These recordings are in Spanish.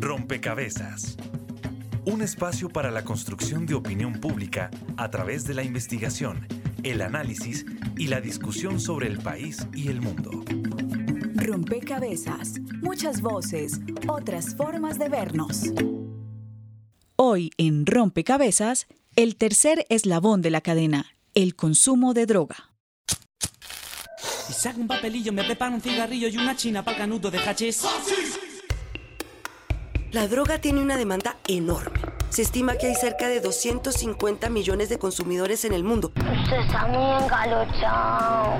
Rompecabezas. Un espacio para la construcción de opinión pública a través de la investigación, el análisis y la discusión sobre el país y el mundo. Rompecabezas. Muchas voces, otras formas de vernos. Hoy en Rompecabezas, el tercer eslabón de la cadena, el consumo de droga. Y saco un papelillo, me preparo un cigarrillo y una china para el canuto de hachís. La droga tiene una demanda enorme. Se estima que hay cerca de 250 millones de consumidores en el mundo. Usted está muy engalochado.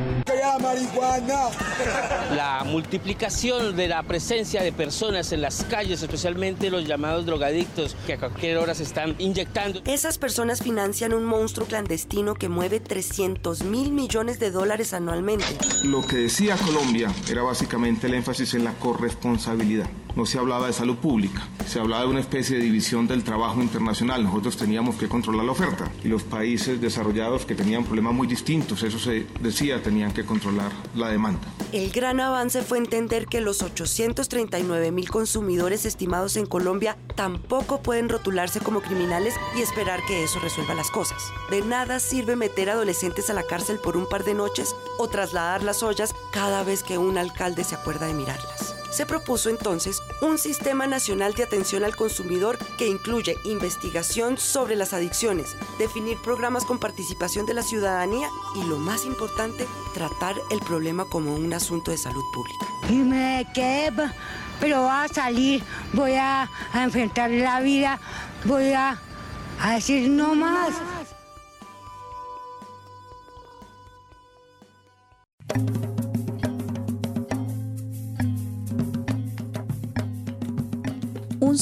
La multiplicación de la presencia de personas en las calles, especialmente los llamados drogadictos, que a cualquier hora se están inyectando. Esas personas financian un monstruo clandestino que mueve 300 mil millones de dólares anualmente. Lo que decía Colombia era básicamente el énfasis en la corresponsabilidad. No se hablaba de salud pública, se hablaba de una especie de división del trabajo internacional. Nosotros teníamos que controlar la oferta y los países desarrollados que tenían problemas muy distintos, eso se decía, tenían que controlar la demanda. El gran avance fue entender que los 839 mil consumidores estimados en Colombia tampoco pueden rotularse como criminales y esperar que eso resuelva las cosas. De nada sirve meter adolescentes a la cárcel por un par de noches o trasladar las ollas cada vez que un alcalde se acuerda de mirarlas se propuso entonces un sistema nacional de atención al consumidor que incluye investigación sobre las adicciones, definir programas con participación de la ciudadanía y, lo más importante, tratar el problema como un asunto de salud pública. Y me pero voy a salir, voy a, enfrentar la vida, voy a decir no más.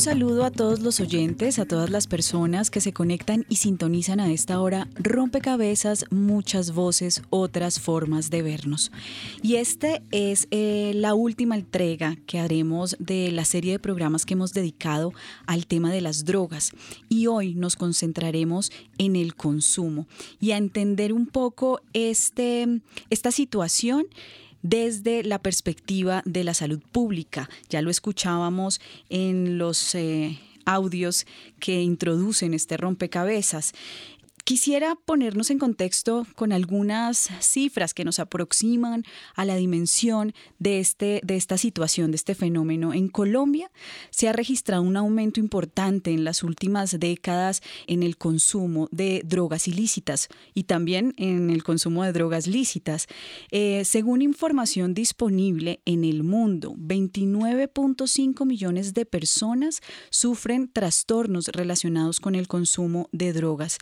Saludo a todos los oyentes, a todas las personas que se conectan y sintonizan a esta hora. Rompecabezas, muchas voces, otras formas de vernos. Y esta es eh, la última entrega que haremos de la serie de programas que hemos dedicado al tema de las drogas. Y hoy nos concentraremos en el consumo y a entender un poco este, esta situación desde la perspectiva de la salud pública. Ya lo escuchábamos en los eh, audios que introducen este rompecabezas. Quisiera ponernos en contexto con algunas cifras que nos aproximan a la dimensión de, este, de esta situación, de este fenómeno. En Colombia se ha registrado un aumento importante en las últimas décadas en el consumo de drogas ilícitas y también en el consumo de drogas lícitas. Eh, según información disponible en el mundo, 29.5 millones de personas sufren trastornos relacionados con el consumo de drogas.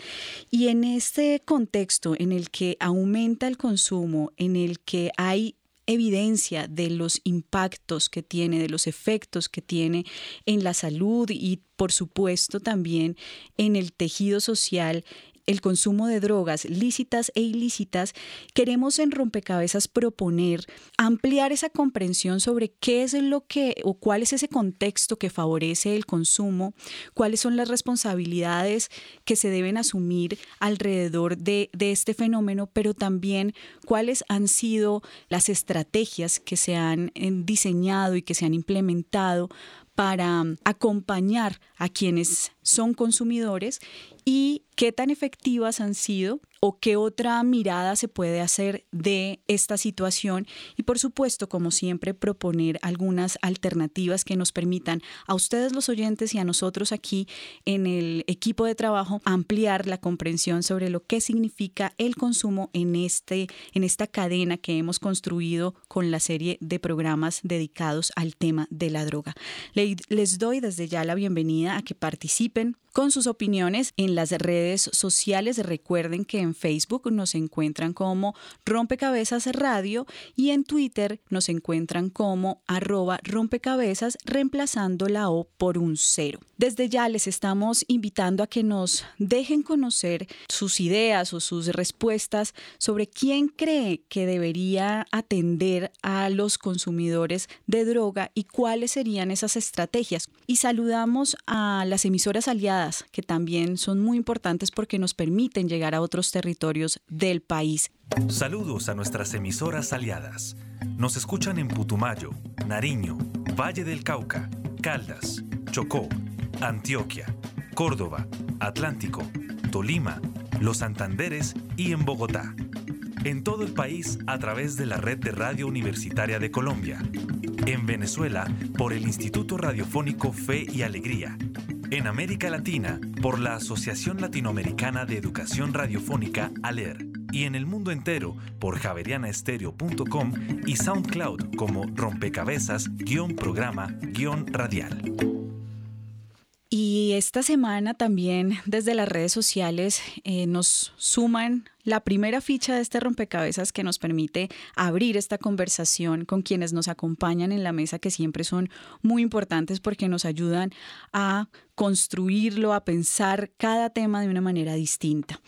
Y en este contexto en el que aumenta el consumo, en el que hay evidencia de los impactos que tiene, de los efectos que tiene en la salud y por supuesto también en el tejido social, el consumo de drogas lícitas e ilícitas, queremos en rompecabezas proponer ampliar esa comprensión sobre qué es lo que o cuál es ese contexto que favorece el consumo, cuáles son las responsabilidades que se deben asumir alrededor de, de este fenómeno, pero también cuáles han sido las estrategias que se han eh, diseñado y que se han implementado para acompañar a quienes son consumidores y qué tan efectivas han sido o qué otra mirada se puede hacer de esta situación y por supuesto, como siempre, proponer algunas alternativas que nos permitan a ustedes los oyentes y a nosotros aquí en el equipo de trabajo ampliar la comprensión sobre lo que significa el consumo en este en esta cadena que hemos construido con la serie de programas dedicados al tema de la droga. Les doy desde ya la bienvenida a que participen con sus opiniones en las redes sociales. Recuerden que en Facebook nos encuentran como Rompecabezas Radio y en Twitter nos encuentran como arroba rompecabezas reemplazando la O por un cero. Desde ya les estamos invitando a que nos dejen conocer sus ideas o sus respuestas sobre quién cree que debería atender a los consumidores de droga y cuáles serían esas estrategias. Y saludamos a las emisoras aliadas que también son muy importantes porque nos permiten llegar a otros territorios del país. Saludos a nuestras emisoras aliadas. Nos escuchan en Putumayo, Nariño, Valle del Cauca, Caldas, Chocó, Antioquia, Córdoba, Atlántico, Tolima, Los Santanderes y en Bogotá. En todo el país a través de la red de Radio Universitaria de Colombia. En Venezuela por el Instituto Radiofónico Fe y Alegría. En América Latina por la Asociación Latinoamericana de Educación Radiofónica ALER y en el mundo entero por javerianaestereo.com y SoundCloud como rompecabezas-programa-radial. Esta semana también desde las redes sociales eh, nos suman la primera ficha de este rompecabezas que nos permite abrir esta conversación con quienes nos acompañan en la mesa, que siempre son muy importantes porque nos ayudan a construirlo, a pensar cada tema de una manera distinta.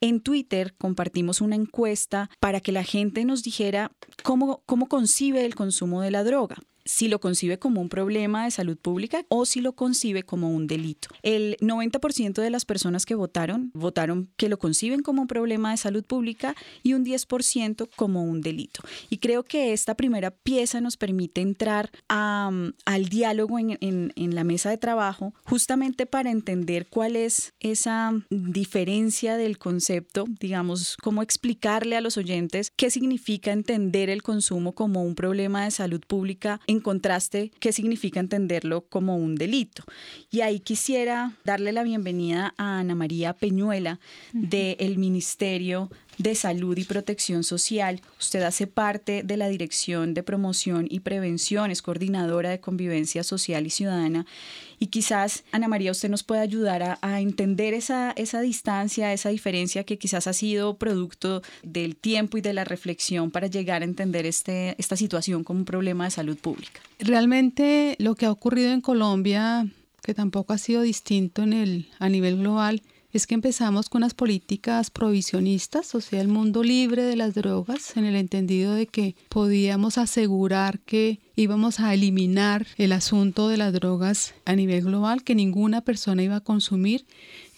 En Twitter compartimos una encuesta para que la gente nos dijera cómo, cómo concibe el consumo de la droga si lo concibe como un problema de salud pública o si lo concibe como un delito. El 90% de las personas que votaron votaron que lo conciben como un problema de salud pública y un 10% como un delito. Y creo que esta primera pieza nos permite entrar al diálogo en, en la mesa de trabajo justamente para entender cuál es esa diferencia del concepto, digamos, cómo explicarle a los oyentes qué significa entender el consumo como un problema de salud pública contraste qué significa entenderlo como un delito. Y ahí quisiera darle la bienvenida a Ana María Peñuela del Ministerio de Salud y Protección Social. Usted hace parte de la Dirección de Promoción y Prevención, es coordinadora de Convivencia Social y Ciudadana. Y quizás, Ana María, usted nos puede ayudar a, entender esa, esa distancia, esa diferencia que quizás ha sido producto del tiempo y de la reflexión para llegar a entender este, esta situación como un problema de salud pública. Realmente lo que ha ocurrido en Colombia, que tampoco ha sido distinto en el, a nivel global, es que empezamos con unas políticas provisionistas, o sea, el mundo libre de las drogas, en el entendido de que podíamos asegurar que íbamos a eliminar el asunto de las drogas a nivel global, que ninguna persona iba a consumir.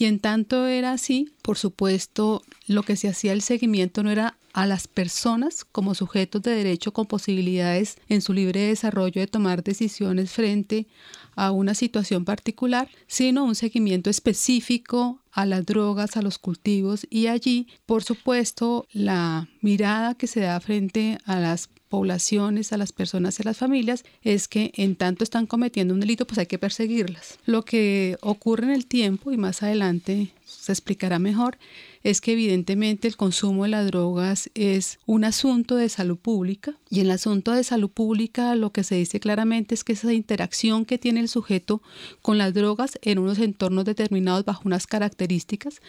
Y en tanto era así, por supuesto, lo que se hacía el seguimiento no era a las personas como sujetos de derecho con posibilidades en su libre desarrollo de tomar decisiones frente a una situación particular, sino un seguimiento específico a las drogas, a los cultivos y allí, por supuesto, la mirada que se da frente a las poblaciones, a las personas y a las familias, es que en tanto están cometiendo un delito, pues hay que perseguirlas. Lo que ocurre en el tiempo, y más adelante se explicará mejor, es que evidentemente el consumo de las drogas es un asunto de salud pública y en el asunto de salud pública lo que se dice claramente es que esa interacción que tiene el sujeto con las drogas en unos entornos determinados bajo unas características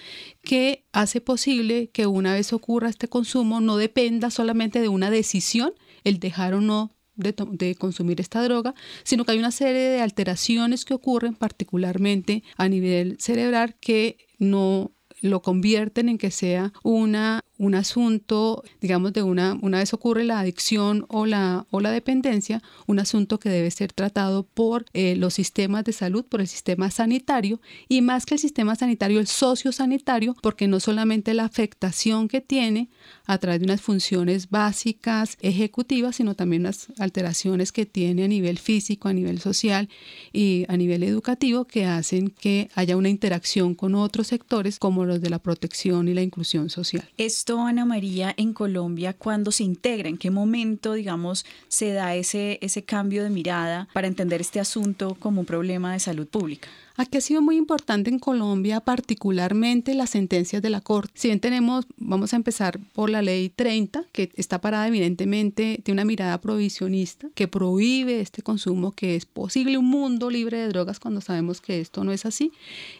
que hace posible que una vez ocurra este consumo no dependa solamente de una decisión, el dejar o no de, consumir esta droga, sino que hay una serie de alteraciones que ocurren particularmente a nivel cerebral que no lo convierten en que sea una un asunto, digamos, de una, una vez ocurre la adicción o la, o la dependencia, un asunto que debe ser tratado por eh, los sistemas de salud, por el sistema sanitario y más que el sistema sanitario, el sociosanitario, porque no solamente la afectación que tiene a través de unas funciones básicas, ejecutivas, sino también las alteraciones que tiene a nivel físico, a nivel social y a nivel educativo que hacen que haya una interacción con otros sectores como los de la protección y la inclusión social. Esto Ana María, en Colombia cuando se integra? ¿En qué momento, digamos, se da ese, ese cambio de mirada para entender este asunto como un problema de salud pública? Aquí ha sido muy importante en Colombia, particularmente las sentencias de la Corte. Si bien tenemos, vamos a empezar por la ley 30, que está parada evidentemente de una mirada provisionista, que prohíbe este consumo, que es posible un mundo libre de drogas cuando sabemos que esto no es así,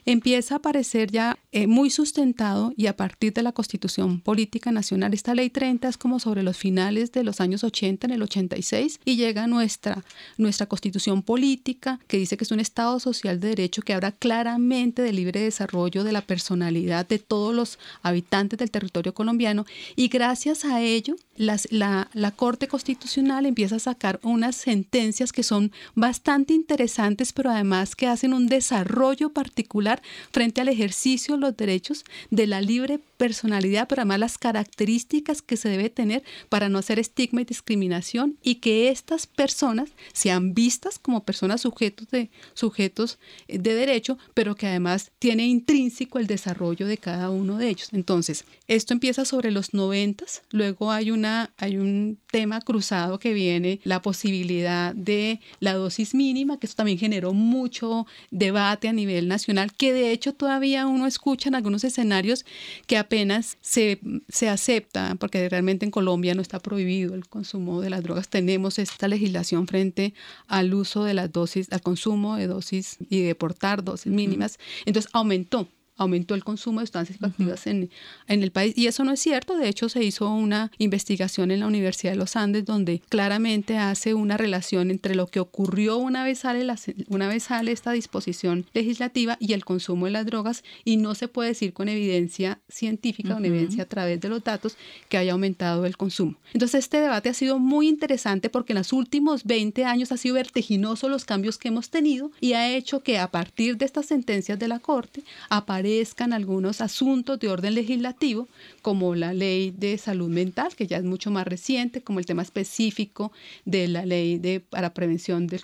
empieza a aparecer ya eh, muy sustentado y a partir de la Constitución Política Nacional, esta ley 30 es como sobre los finales de los años 80, en el 86, y llega nuestra, nuestra Constitución Política, que dice que es un Estado social de derecho derecho que habla claramente del libre desarrollo de la personalidad de todos los habitantes del territorio colombiano y gracias a ello la, la Corte Constitucional empieza a sacar unas sentencias que son bastante interesantes, pero además que hacen un desarrollo particular frente al ejercicio de los derechos de la libre personalidad, pero además las características que se debe tener para no hacer estigma y discriminación y que estas personas sean vistas como personas sujetos de, sujetos de derecho, pero que además tiene intrínseco el desarrollo de cada uno de ellos. Entonces, esto empieza sobre los noventas, luego hay, una, hay un tema cruzado que viene, la posibilidad de la dosis mínima, que eso también generó mucho debate a nivel nacional, que de hecho todavía uno escucha en algunos escenarios que apenas se, se acepta, porque realmente en Colombia no está prohibido el consumo de las drogas, tenemos esta legislación frente al uso de las dosis, al consumo de dosis y de portar dosis mínimas, entonces aumentó aumentó el consumo de sustancias psicoactivas en, en, el país. Y eso no es cierto. De hecho, se hizo una investigación en la Universidad de los Andes donde claramente hace una relación entre lo que ocurrió una vez sale, la, una vez sale esta disposición legislativa y el consumo de las drogas. Y no se puede decir con evidencia científica, con evidencia a través de los datos, que haya aumentado el consumo. Entonces, este debate ha sido muy interesante porque en los últimos 20 años ha sido vertiginoso los cambios que hemos tenido y ha hecho que a partir de estas sentencias de la Corte aparezca algunos asuntos de orden legislativo, como la ley de salud mental, que ya es mucho más reciente, como el tema específico de la ley de, para prevención, del,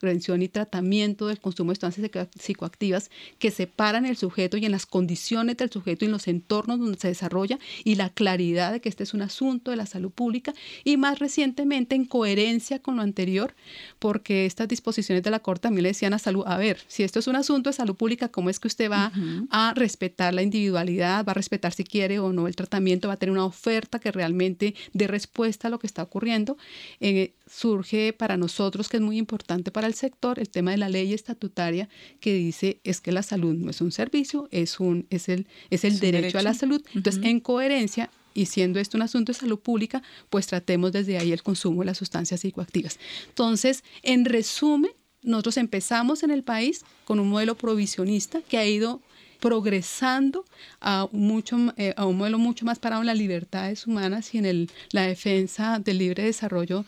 prevención y tratamiento del consumo de sustancias psicoactivas, que separan el sujeto y en las condiciones del sujeto y en los entornos donde se desarrolla, y la claridad de que este es un asunto de la salud pública, y más recientemente en coherencia con lo anterior, porque estas disposiciones de la Corte también le decían a salud, a ver, si esto es un asunto de salud pública, ¿cómo es que usted va a respetar la individualidad, va a respetar si quiere o no el tratamiento, va a tener una oferta que realmente dé respuesta a lo que está ocurriendo. Eh, surge para nosotros, que es muy importante para el sector, el tema de la ley estatutaria que dice es que la salud no es un servicio, es, un, es el, es el derecho, a la salud. Entonces, en coherencia, y siendo esto un asunto de salud pública, pues tratemos desde ahí el consumo de las sustancias psicoactivas. Entonces, en resumen, nosotros empezamos en el país con un modelo provisionista que ha ido progresando a, mucho, eh, a un modelo mucho más parado en las libertades humanas y en el, la defensa del libre desarrollo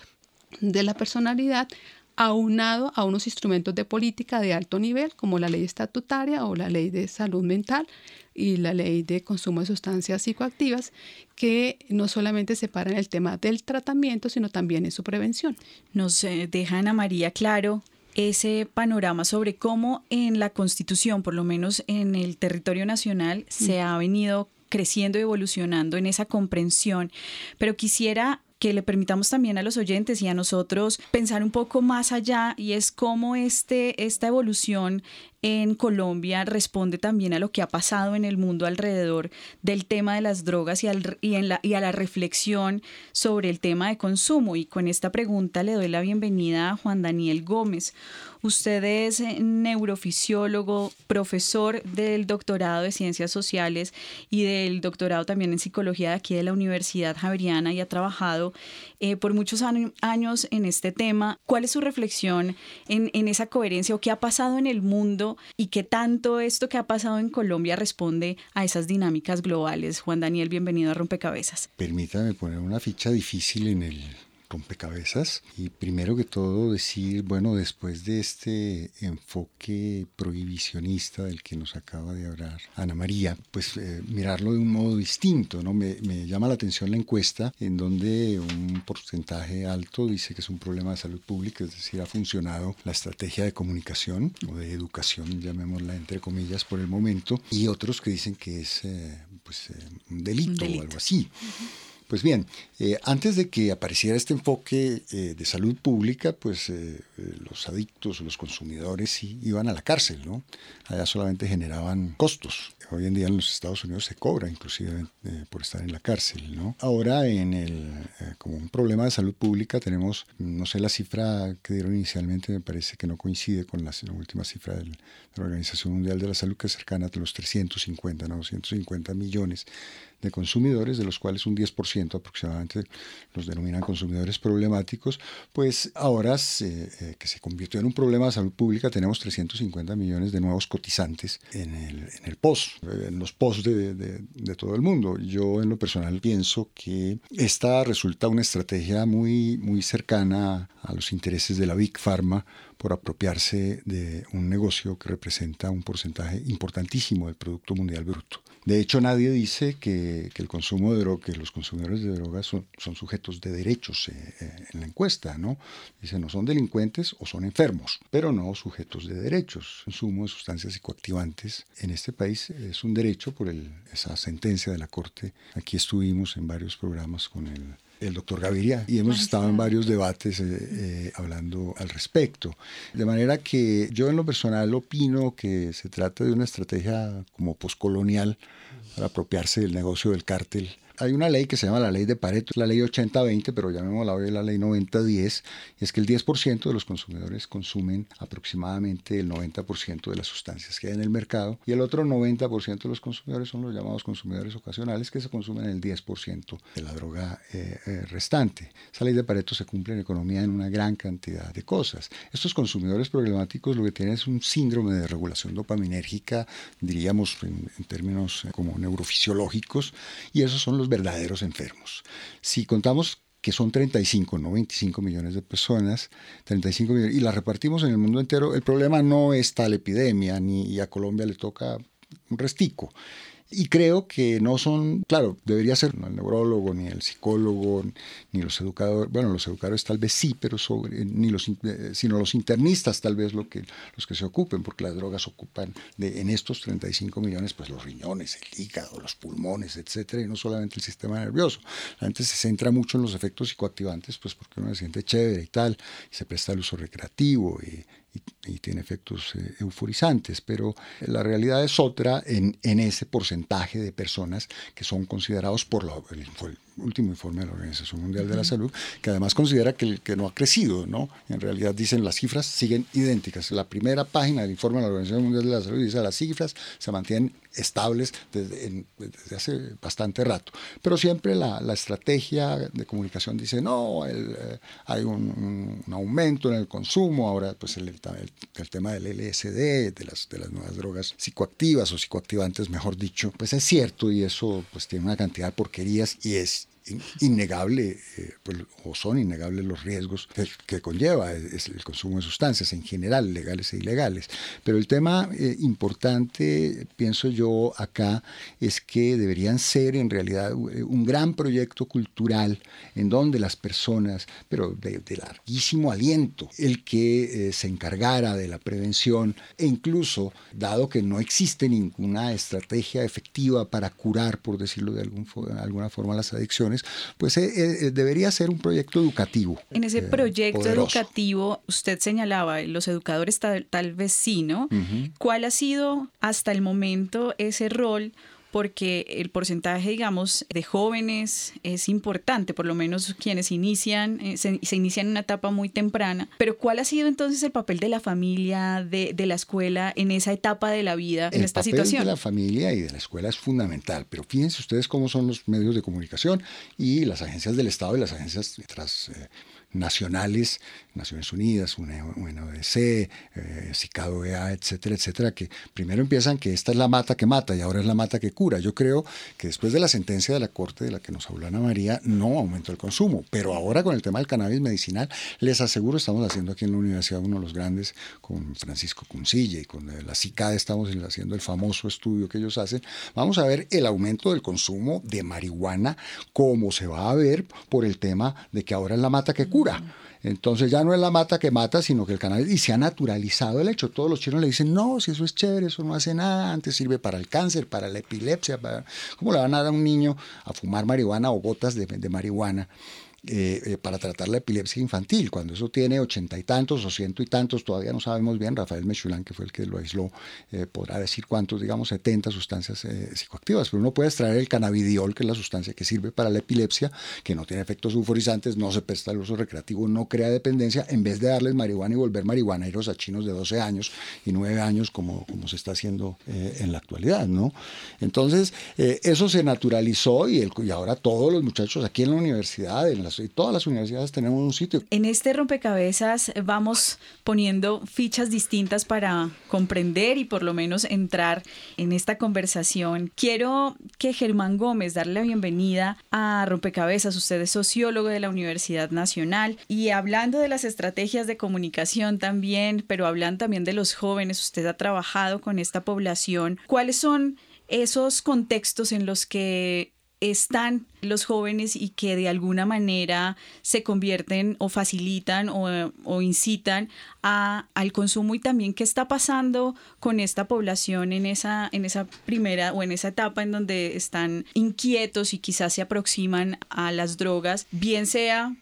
de la personalidad, aunado a unos instrumentos de política de alto nivel, como la ley estatutaria o la ley de salud mental y la ley de consumo de sustancias psicoactivas, que no solamente separan el tema del tratamiento, sino también en su prevención. Nos eh, deja Ana María claro ese panorama sobre cómo en la Constitución, por lo menos en el territorio nacional, se ha venido creciendo y evolucionando en esa comprensión. Pero quisiera que le permitamos también a los oyentes y a nosotros pensar un poco más allá y es cómo este, esta evolución en Colombia responde también a lo que ha pasado en el mundo alrededor del tema de las drogas y, a la reflexión sobre el tema de consumo. Y con esta pregunta le doy la bienvenida a Juan Daniel Gómez. Usted es eh, neurofisiólogo, profesor del doctorado de Ciencias Sociales y del doctorado también en Psicología de aquí de la Universidad Javeriana y ha trabajado eh, por muchos años en este tema. ¿Cuál es su reflexión en, en esa coherencia o qué ha pasado en el mundo y qué tanto esto que ha pasado en Colombia responde a esas dinámicas globales? Juan Daniel, bienvenido a Rompecabezas. Permítame poner una ficha difícil en el rompecabezas. Y primero que todo decir, bueno, después de este enfoque prohibicionista del que nos acaba de hablar Ana María, pues eh, mirarlo de un modo distinto, ¿no? Me, me, llama la atención la encuesta en donde un porcentaje alto dice que es un problema de salud pública, es decir, ha funcionado la estrategia de comunicación o de educación, llamémosla entre comillas por el momento, y otros que dicen que es eh, pues, eh, un, delito o algo así. Pues bien, eh, antes de que apareciera este enfoque eh, de salud pública, pues eh, los adictos los consumidores iban a la cárcel, ¿no? Allá solamente generaban costos. Hoy en día en los Estados Unidos se cobra inclusive por estar en la cárcel, ¿no? Ahora en el, como un problema de salud pública tenemos, no sé la cifra que dieron inicialmente, me parece que no coincide con la, última cifra de la Organización Mundial de la Salud, que es cercana a los 350, ¿no? 250 millones de consumidores, de los cuales un 10% aproximadamente los denominan consumidores problemáticos, pues ahora eh, que se convirtió en un problema de salud pública, tenemos 350 millones de nuevos cotizantes en el, en el POS, en los POS de, de, todo el mundo. Yo en lo personal pienso que esta resulta una estrategia muy, muy cercana a los intereses de la Big Pharma por apropiarse de un negocio que representa un porcentaje importantísimo del Producto Mundial Bruto. De hecho, nadie dice que, el consumo de droga, que los consumidores de drogas son, sujetos de derechos eh, eh, en la encuesta, ¿no? Dice, no son delincuentes o son enfermos, pero no sujetos de derechos. El consumo de sustancias psicoactivantes en este país es un derecho por esa sentencia de la Corte. Aquí estuvimos en varios programas con el el doctor Gaviria y hemos estado en varios debates eh, eh, hablando al respecto. De manera que yo en lo personal opino que se trata de una estrategia como poscolonial para apropiarse del negocio del cártel hay una ley que se llama la ley de Pareto, la ley 80-20, pero llamémosla hoy la ley 90-10, y es que el 10% de los consumidores consumen aproximadamente el 90% de las sustancias que hay en el mercado, y el otro 90% de los consumidores son los llamados consumidores ocasionales, que se consumen el 10% de la droga eh, eh, restante. Esa ley de Pareto se cumple en economía en una gran cantidad de cosas. Estos consumidores problemáticos lo que tienen es un síndrome de regulación dopaminérgica, diríamos en, términos eh, como neurofisiológicos, y esos son los verdaderos enfermos. Si contamos que son 35, no 25 millones de personas, 35 millones, y las repartimos en el mundo entero, el problema no es tal epidemia, ni a Colombia le toca un restico. Y creo que no son, claro, debería ser el neurólogo, ni el psicólogo, ni los educadores, bueno, los educadores tal vez sí, pero sobre, ni los, eh, sino los internistas tal vez lo que, los que se ocupen, porque las drogas ocupan de, en estos 35 millones, pues los riñones, el hígado, los pulmones, etcétera, y no solamente el sistema nervioso. La gente se centra mucho en los efectos psicoactivantes, pues porque uno se siente chévere y tal, y se presta al uso recreativo y y, tiene efectos eh, euforizantes, pero la realidad es otra en, en, ese porcentaje de personas que son considerados por la, último informe de la Organización Mundial de la Salud, que además considera que, que no ha crecido, ¿no? En realidad dicen las cifras siguen idénticas. La primera página del informe de la Organización Mundial de la Salud dice las cifras se mantienen estables desde, desde hace bastante rato. Pero siempre la, la estrategia de comunicación dice, no, el, eh, hay un, un, aumento en el consumo, ahora pues el, el, tema del LSD, de las, de las nuevas drogas psicoactivas o psicoactivantes, mejor dicho, pues es cierto y eso pues tiene una cantidad de porquerías y es innegable, eh, pues, o son innegables los riesgos que, conlleva el consumo de sustancias en general, legales e ilegales. Pero el tema eh, importante, pienso yo, acá es que deberían ser en realidad eh, un gran proyecto cultural en donde las personas, pero de, larguísimo aliento, el que se encargara de la prevención e incluso, dado que no existe ninguna estrategia efectiva para curar, por decirlo de alguna forma, las adicciones, pues eh, eh, debería ser un proyecto educativo. En ese eh, proyecto educativo, usted señalaba, los educadores tal, vez sí, ¿no? ¿Cuál ha sido hasta el momento ese rol? Porque el porcentaje, digamos, de jóvenes es importante, por lo menos quienes inician, eh, se, inician en una etapa muy temprana. Pero ¿cuál ha sido entonces el papel de la familia, de, de la escuela en esa etapa de la vida, en esta situación? El papel de la familia y de la escuela es fundamental, pero fíjense ustedes cómo son los medios de comunicación y las agencias del Estado y las agencias tras... Eh, nacionales, Naciones Unidas, UNODC, eh, etcétera, etcétera, que primero empiezan que esta es la mata que mata y ahora es la mata que cura. Yo creo que después de la sentencia de la Corte de la que nos habló Ana María, no aumentó el consumo, pero ahora con el tema del cannabis medicinal, les aseguro, estamos haciendo aquí en la universidad uno de los grandes con Francisco Cuncilla y con la CICAD estamos haciendo el famoso estudio que ellos hacen, vamos a ver el aumento del consumo de marihuana, cómo se va a ver por el tema de que ahora es la mata que cura entonces ya no es la mata que mata, sino que el cannabis, y se ha naturalizado el hecho. Todos los chinos le dicen, no, si eso es chévere, eso no hace nada, antes sirve para el cáncer, para la epilepsia, para... ¿cómo le van a dar a un niño a fumar marihuana o gotas de, de marihuana? Eh, eh, para tratar la epilepsia infantil, cuando eso tiene ochenta y tantos o ciento y tantos, todavía no sabemos bien, Rafael Mechulán, que fue el que lo aisló, podrá decir cuántos, digamos, 70 sustancias psicoactivas, pero uno puede extraer el cannabidiol, que es la sustancia que sirve para la epilepsia, que no tiene efectos euforizantes, no se presta al uso recreativo, no crea dependencia, en vez de darles marihuana y volver marihuaneros a chinos de 12 años y 9 años como, como se está haciendo en la actualidad, ¿no? Entonces, eso se naturalizó y, el, y ahora todos los muchachos aquí en la universidad, en las, todas las universidades tenemos un sitio. En este rompecabezas vamos poniendo fichas distintas para comprender y por lo menos entrar en esta conversación. Quiero que Germán Gómez darle la bienvenida a Rompecabezas. Usted es sociólogo de la Universidad Nacional y hablando de las estrategias de comunicación también, pero hablando también de los jóvenes, usted ha trabajado con esta población. ¿Cuáles son esos contextos en los que están los jóvenes y que de alguna manera se convierten o facilitan o, incitan a, al consumo y también qué está pasando con esta población en esa, en esa primera o en esa etapa en donde están inquietos y quizás se aproximan a las drogas, bien sea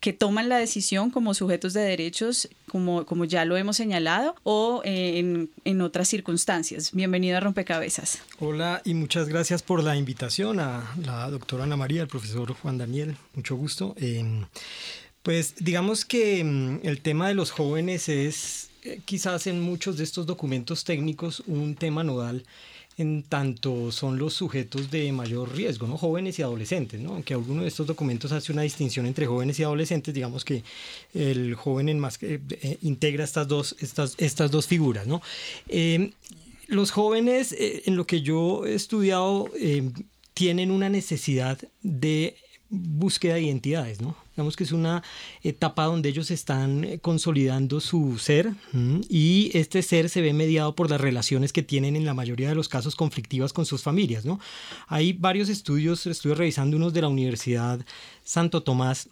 que toman la decisión como sujetos de derechos, como, como ya lo hemos señalado, o eh, en, en, otras circunstancias. Bienvenido a Rompecabezas. Hola y muchas gracias por la invitación a la doctora Ana María, al profesor Juan Daniel. Mucho gusto. Em, pues digamos que em, el tema de los jóvenes es eh, quizás en muchos de estos documentos técnicos un tema nodal en tanto son los sujetos de mayor riesgo, ¿no? jóvenes y adolescentes, ¿no? aunque alguno de estos documentos hace una distinción entre jóvenes y adolescentes, digamos que el joven en más, eh, eh, integra estas dos, estas, estas dos figuras. ¿no? Eh, los jóvenes, en lo que yo he estudiado, tienen una necesidad de búsqueda de identidades, ¿no? Digamos que es una etapa donde ellos están eh, consolidando su ser y este ser se ve mediado por las relaciones que tienen en la mayoría de los casos conflictivas con sus familias, ¿no? Hay varios estudios, estuve revisando unos de la Universidad Santo Tomás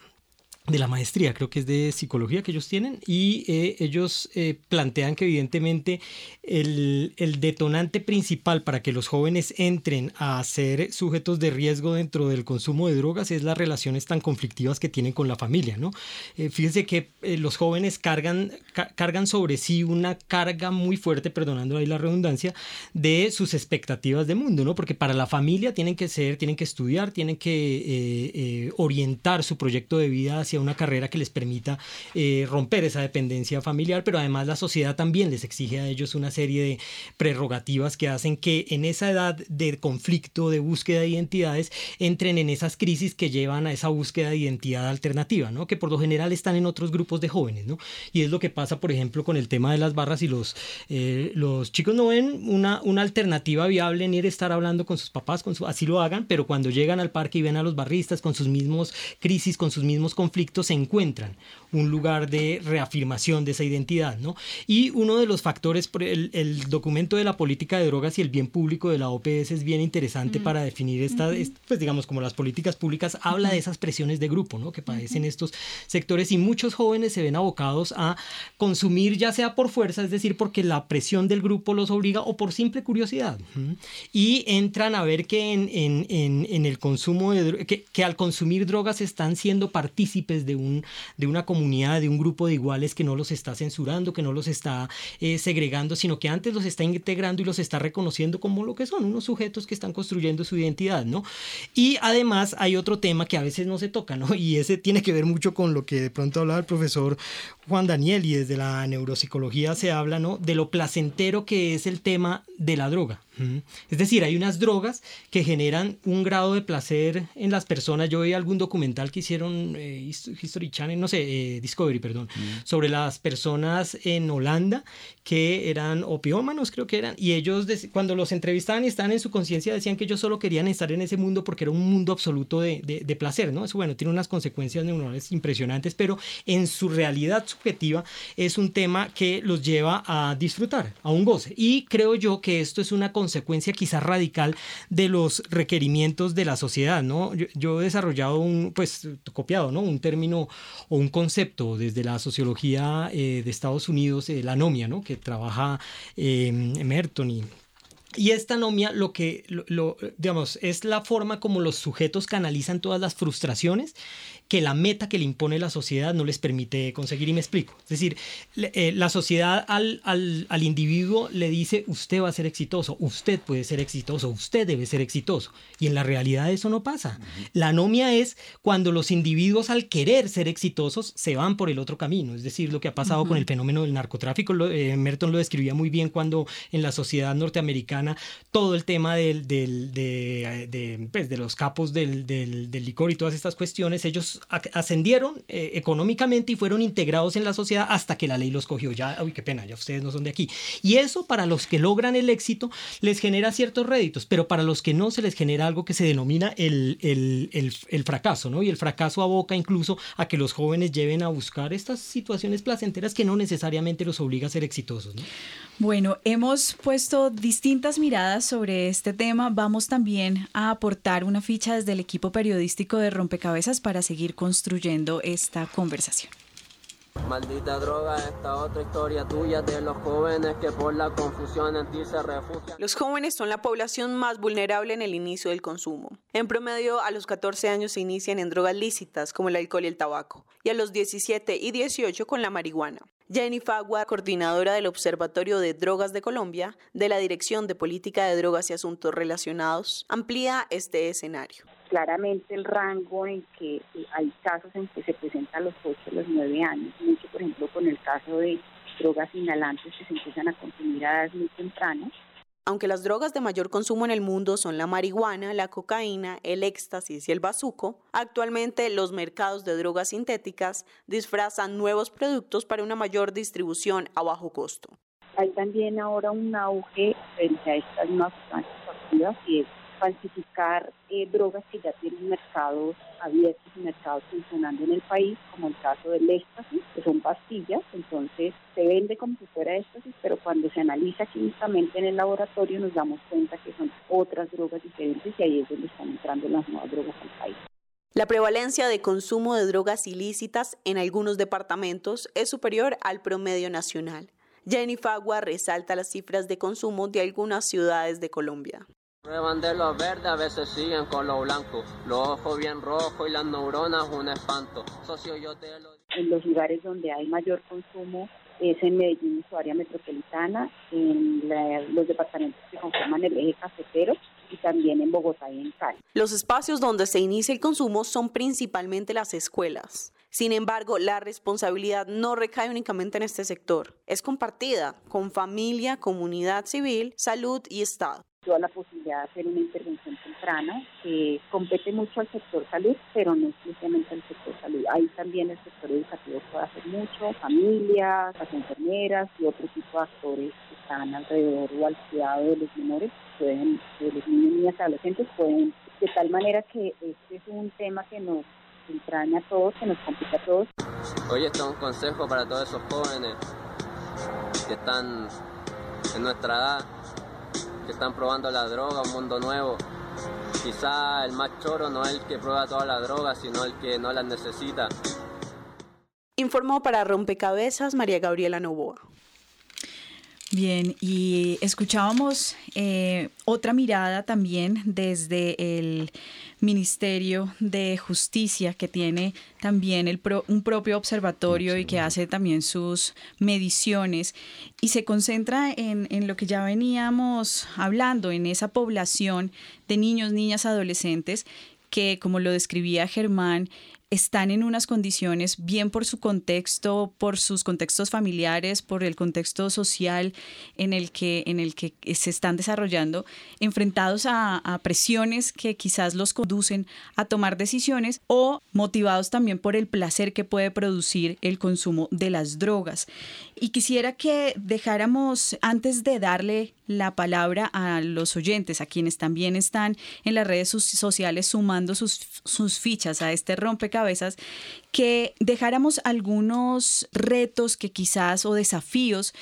de la maestría, creo que es de psicología que ellos tienen, y eh, ellos eh, plantean que evidentemente el, detonante principal para que los jóvenes entren a ser sujetos de riesgo dentro del consumo de drogas es las relaciones tan conflictivas que tienen con la familia, ¿no? Eh, fíjense que los jóvenes cargan, cargan sobre sí una carga muy fuerte, perdonando ahí la redundancia, de sus expectativas de mundo, ¿no? Porque para la familia tienen que ser, tienen que estudiar, tienen que orientar su proyecto de vida hacia una carrera que les permita eh, romper esa dependencia familiar, pero además la sociedad también les exige a ellos una serie de prerrogativas que hacen que en esa edad de conflicto, de búsqueda de identidades, entren en esas crisis que llevan a esa búsqueda de identidad alternativa, ¿no? que por lo general están en otros grupos de jóvenes. ¿no? Y es lo que pasa, por ejemplo, con el tema de las barras y los, eh, los chicos no ven una, una alternativa viable en ir estar hablando con sus papás, con su, así lo hagan, pero cuando llegan al parque y ven a los barristas con sus mismos crisis, con sus mismos conflictos, se encuentran un lugar de reafirmación de esa identidad, ¿no? Y uno de los factores, el, el documento de la política de drogas y el bien público de la OPS es bien interesante para definir esta, pues digamos, como las políticas públicas, habla de esas presiones de grupo, ¿no? Que padecen estos sectores y muchos jóvenes se ven abocados a consumir ya sea por fuerza, es decir, porque la presión del grupo los obliga o por simple curiosidad. Y entran a ver que en, en, en, en el consumo de que, que al consumir drogas están siendo partícipes de, un, de una comunidad, de un grupo de iguales que no los está censurando, que no los está eh, segregando, sino que antes los está integrando y los está reconociendo como lo que son, unos sujetos que están construyendo su identidad, ¿no? Y además hay otro tema que a veces no se toca, ¿no? Y ese tiene que ver mucho con lo que de pronto hablaba el profesor Juan Daniel y desde la neuropsicología se habla, ¿no? De lo placentero que es el tema de la droga. Es decir, hay unas drogas que generan un grado de placer en las personas. Yo vi algún documental que hicieron eh, History Channel, no sé, eh, Discovery, perdón, sobre las personas en Holanda que eran opiómanos, creo que eran, y ellos cuando los entrevistaban y estaban en su conciencia decían que ellos solo querían estar en ese mundo porque era un mundo absoluto de, de, placer, ¿no? Eso, bueno, tiene unas consecuencias neuronales impresionantes, pero en su realidad subjetiva es un tema que los lleva a disfrutar, a un goce. Y creo yo que esto es una consecuencia consecuencia quizás radical de los requerimientos de la sociedad, ¿no? Yo, he desarrollado un, pues, copiado, ¿no? Un término o un concepto desde la sociología eh, de Estados Unidos, eh, la anomia, ¿no? Que trabaja eh, Merton y esta anomia lo que, lo, digamos, es la forma como los sujetos canalizan todas las frustraciones que la meta que le impone la sociedad no les permite conseguir. Y me explico. Es decir, eh, la sociedad al, al, al, individuo le dice, usted va a ser exitoso, usted puede ser exitoso, usted debe ser exitoso. Y en la realidad eso no pasa. La anomia es cuando los individuos al querer ser exitosos se van por el otro camino. Es decir, lo que ha pasado con el fenómeno del narcotráfico. Eh, Merton lo describía muy bien cuando en la sociedad norteamericana todo el tema del, del, de, de, pues, de, los capos del, del, licor y todas estas cuestiones, ellos ascendieron eh, económicamente y fueron integrados en la sociedad hasta que la ley los cogió. Ya, uy, qué pena, ya ustedes no son de aquí. Y eso para los que logran el éxito les genera ciertos réditos, pero para los que no se les genera algo que se denomina el, el, el, el fracaso, ¿no? Y el fracaso aboca incluso a que los jóvenes lleven a buscar estas situaciones placenteras que no necesariamente los obliga a ser exitosos, ¿no? Bueno, hemos puesto distintas miradas sobre este tema. Vamos también a aportar una ficha desde el equipo periodístico de Rompecabezas para seguir construyendo esta conversación. Maldita droga, esta otra historia tuya de los jóvenes que por la confusión en ti se refugian. Los jóvenes son la población más vulnerable en el inicio del consumo. En promedio, a los 14 años se inician en drogas lícitas como el alcohol y el tabaco, y a los 17 y 18 con la marihuana. Jenny Fagua, coordinadora del Observatorio de Drogas de Colombia, de la Dirección de Política de Drogas y Asuntos Relacionados, amplía este escenario. Claramente el rango en que eh, hay casos en que se presentan los 8 o los 9 años, mucho por ejemplo con el caso de drogas inhalantes que se empiezan a consumir a edades muy tempranas, aunque las drogas de mayor consumo en el mundo son la marihuana, la cocaína, el éxtasis y el bazuco, actualmente los mercados de drogas sintéticas disfrazan nuevos productos para una mayor distribución a bajo costo. Hay también ahora un auge frente a estas nuevas sustancias activas y es falsificar eh, drogas que ya tienen mercados abiertos y mercados funcionando en el país, como el caso del éxtasis, que son pastillas, entonces se vende como si fuera éxtasis, pero cuando se analiza químicamente en el laboratorio nos damos cuenta que son otras drogas diferentes y ahí es donde están entrando las nuevas drogas al país. La prevalencia de consumo de drogas ilícitas en algunos departamentos es superior al promedio nacional. Jenny Fagua resalta las cifras de consumo de algunas ciudades de Colombia. Prueban de lo verde, a veces siguen con lo blanco. Los ojos bien rojos y las neuronas un espanto. Socio, yo te lo... En los lugares donde hay mayor consumo es en Medellín, su área metropolitana, en los departamentos que conforman el eje cafetero y también en Bogotá y en Cali. Los espacios donde se inicia el consumo son principalmente las escuelas. Sin embargo, la responsabilidad no recae únicamente en este sector, es compartida con familia, comunidad civil, salud y Estado toda la posibilidad de hacer una intervención temprana que compete mucho al sector salud, pero no exclusivamente al sector salud. Ahí también el sector educativo puede hacer mucho, familias, las enfermeras y otro tipo de actores que están alrededor o al cuidado de los menores, pueden, de los niños, niñas y adolescentes, pueden, de tal manera que este es un tema que nos entraña a todos, que nos complica a todos. Oye, esto es un consejo para todos esos jóvenes que están en nuestra edad que están probando la droga, un mundo nuevo. Quizá el más choro no es el que prueba toda la droga, sino el que no las necesita. Informó para Rompecabezas María Gabriela Novoa. Bien, y escuchábamos eh, otra mirada también desde el Ministerio de Justicia, que tiene también el un propio observatorio y que hace también sus mediciones y se concentra en, en lo que ya veníamos hablando, en esa población de niños, niñas, adolescentes que, como lo describía Germán, están en unas condiciones, bien por su contexto, por sus contextos familiares, por el contexto social en el que, en el que se están desarrollando, enfrentados a, a presiones que quizás los conducen a tomar decisiones o motivados también por el placer que puede producir el consumo de las drogas. Y quisiera que dejáramos, antes de darle la palabra a los oyentes, a quienes también están en las redes sociales sumando sus, sus fichas a este rompecabezas, que dejáramos algunos retos que quizás o desafíos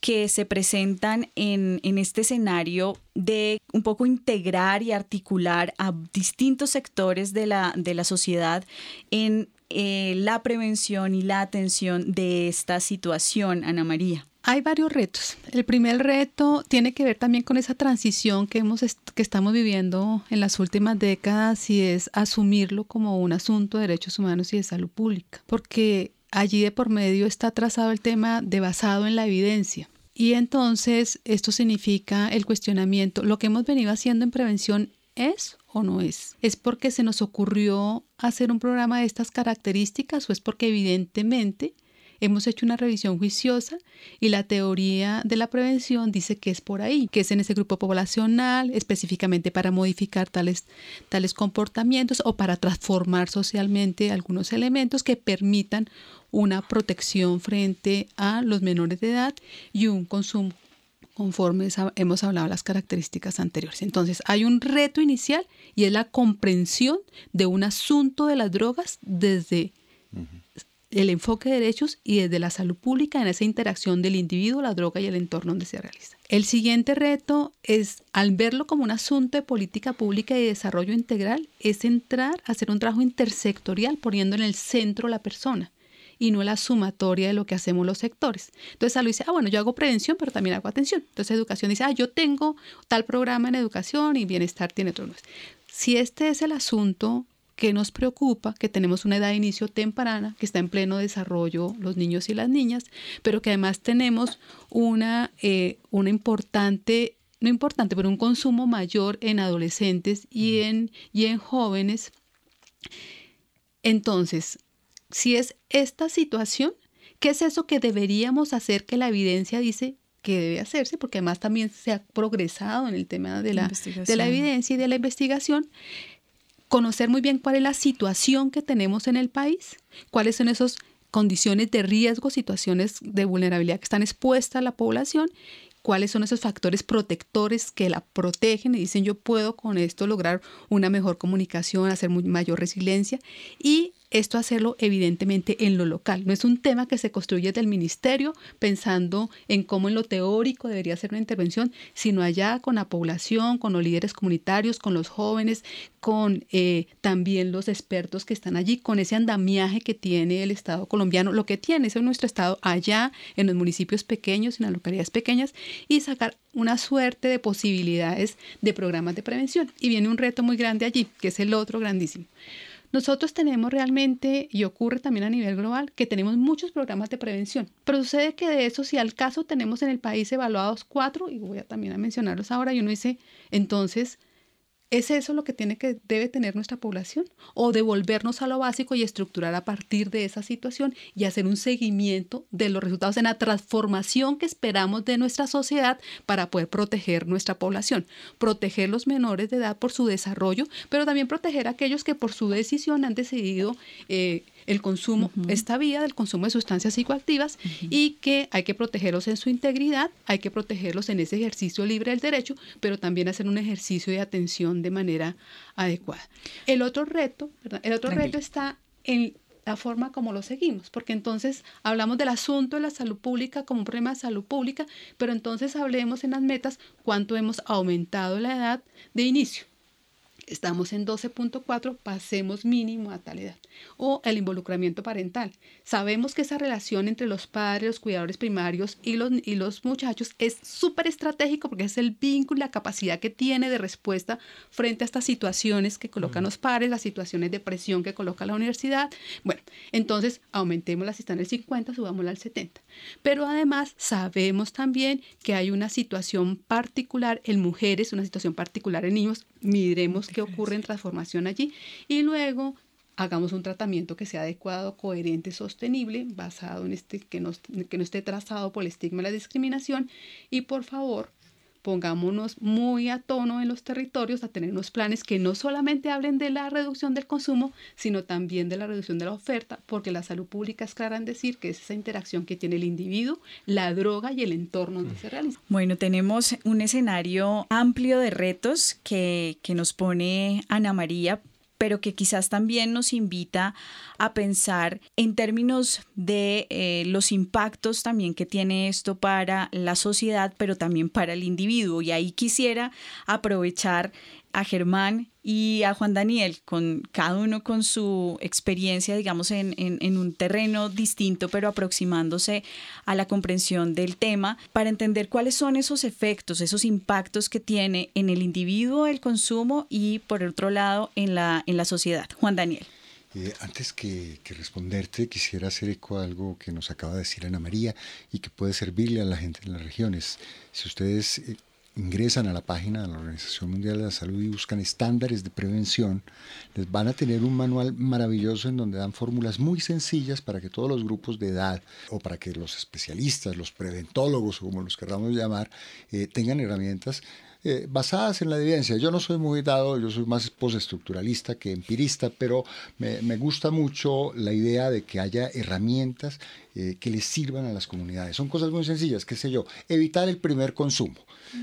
que se presentan en, en, este escenario de un poco integrar y articular a distintos sectores de la, de la sociedad en eh, la prevención y la atención de esta situación, Ana María. Hay varios retos. El primer reto tiene que ver también con esa transición que, hemos que estamos viviendo en las últimas décadas y es asumirlo como un asunto de derechos humanos y de salud pública, porque allí de por medio está trazado el tema de basado en la evidencia. Y entonces esto significa el cuestionamiento, lo que hemos venido haciendo en prevención es o no es? ¿Es porque se nos ocurrió hacer un programa de estas características o es porque evidentemente hemos hecho una revisión juiciosa y la teoría de la prevención dice que es por ahí, que es en ese grupo poblacional, específicamente para modificar tales, tales comportamientos o para transformar socialmente algunos elementos que permitan una protección frente a los menores de edad y un consumo conforme hemos hablado las características anteriores. Entonces, hay un reto inicial y es la comprensión de un asunto de las drogas desde el enfoque de derechos y desde la salud pública en esa interacción del individuo, la droga y el entorno donde se realiza. El siguiente reto es, al verlo como un asunto de política pública y desarrollo integral, es entrar a hacer un trabajo intersectorial poniendo en el centro la persona y no la sumatoria de lo que hacemos los sectores. Entonces salud dice, ah, bueno, yo hago prevención, pero también hago atención. Entonces educación dice, ah, yo tengo tal programa en educación y bienestar tiene otro. Si este es el asunto que nos preocupa, que tenemos una edad de inicio temprana, que está en pleno desarrollo los niños y las niñas, pero que además tenemos una, eh, una importante, no importante, pero un consumo mayor en adolescentes y en, y en jóvenes. Entonces, si es esta situación, ¿qué es eso que deberíamos hacer que la evidencia dice que debe hacerse? Porque además también se ha progresado en el tema de la, de la evidencia y de la investigación conocer muy bien cuál es la situación que tenemos en el país, cuáles son esas condiciones de riesgo, situaciones de vulnerabilidad que están expuestas a la población, cuáles son esos factores protectores que la protegen y dicen yo puedo con esto lograr una mejor comunicación, hacer mayor resiliencia y esto hacerlo evidentemente en lo local. No es un tema que se construye del ministerio pensando en cómo en lo teórico debería ser una intervención, sino allá con la población, con los líderes comunitarios, con los jóvenes, con eh, también los expertos que están allí, con ese andamiaje que tiene el Estado colombiano, lo que tiene es nuestro Estado allá, en los municipios pequeños, en las localidades pequeñas, y sacar una suerte de posibilidades de programas de prevención. Y viene un reto muy grande allí, que es el otro grandísimo. Nosotros tenemos realmente, y ocurre también a nivel global, que tenemos muchos programas de prevención, pero sucede que de eso, si al caso tenemos en el país evaluados cuatro, y voy a también a mencionarlos ahora, y uno dice, entonces, ¿Es eso lo que tiene que debe tener nuestra población? ¿O devolvernos a lo básico y estructurar a partir de esa situación y hacer un seguimiento de los resultados en la transformación que esperamos de nuestra sociedad para poder proteger nuestra población? Proteger los menores de edad por su desarrollo, pero también proteger a aquellos que por su decisión han decidido eh, el consumo, esta vía del consumo de sustancias psicoactivas y que hay que protegerlos en su integridad, hay que protegerlos en ese ejercicio libre del derecho, pero también hacer un ejercicio de atención de manera adecuada. El otro reto, el otro reto está en la forma como lo seguimos, porque entonces hablamos del asunto de la salud pública como un problema de salud pública, pero entonces hablemos en las metas cuánto hemos aumentado la edad de inicio estamos en 12.4, pasemos mínimo a tal edad. O el involucramiento parental. Sabemos que esa relación entre los padres, los cuidadores primarios y los, y los muchachos es súper estratégico porque es el vínculo, la capacidad que tiene de respuesta frente a estas situaciones que colocan los padres, las situaciones de presión que coloca la universidad. Bueno, entonces aumentémosla si está en el 50, subámosla al 70. Pero además sabemos también que hay una situación particular en mujeres, una situación particular en niños. Miremos qué ocurre en transformación allí y luego hagamos un tratamiento que sea adecuado, coherente, sostenible, basado en este, que no, que no esté trazado por el estigma y la discriminación. Y por favor pongámonos muy a tono en los territorios a tener unos planes que no solamente hablen de la reducción del consumo, sino también de la reducción de la oferta, porque la salud pública es clara en decir que es esa interacción que tiene el individuo, la droga y el entorno donde se realiza. Bueno, tenemos un escenario amplio de retos que, que nos pone Ana María pero que quizás también nos invita a pensar en términos de eh, los impactos también que tiene esto para la sociedad, pero también para el individuo. Y ahí quisiera aprovechar a Germán y a Juan Daniel, con cada uno con su experiencia, digamos, en, en, un terreno distinto, pero aproximándose a la comprensión del tema, para entender cuáles son esos efectos, esos impactos que tiene en el individuo el consumo y, por otro lado, en la, en la sociedad. Juan Daniel. Eh, antes que, responderte, quisiera hacer eco a algo que nos acaba de decir Ana María y que puede servirle a la gente en las regiones. Si ustedes eh, ingresan a la página de la Organización Mundial de la Salud y buscan estándares de prevención, les van a tener un manual maravilloso en donde dan fórmulas muy sencillas para que todos los grupos de edad o para que los especialistas, los preventólogos, como los queramos llamar, eh, tengan herramientas eh, basadas en la evidencia. Yo no soy muy dado, yo soy más postestructuralista que empirista, pero me, me, gusta mucho la idea de que haya herramientas eh, que les sirvan a las comunidades. Son cosas muy sencillas, qué sé yo, evitar el primer consumo.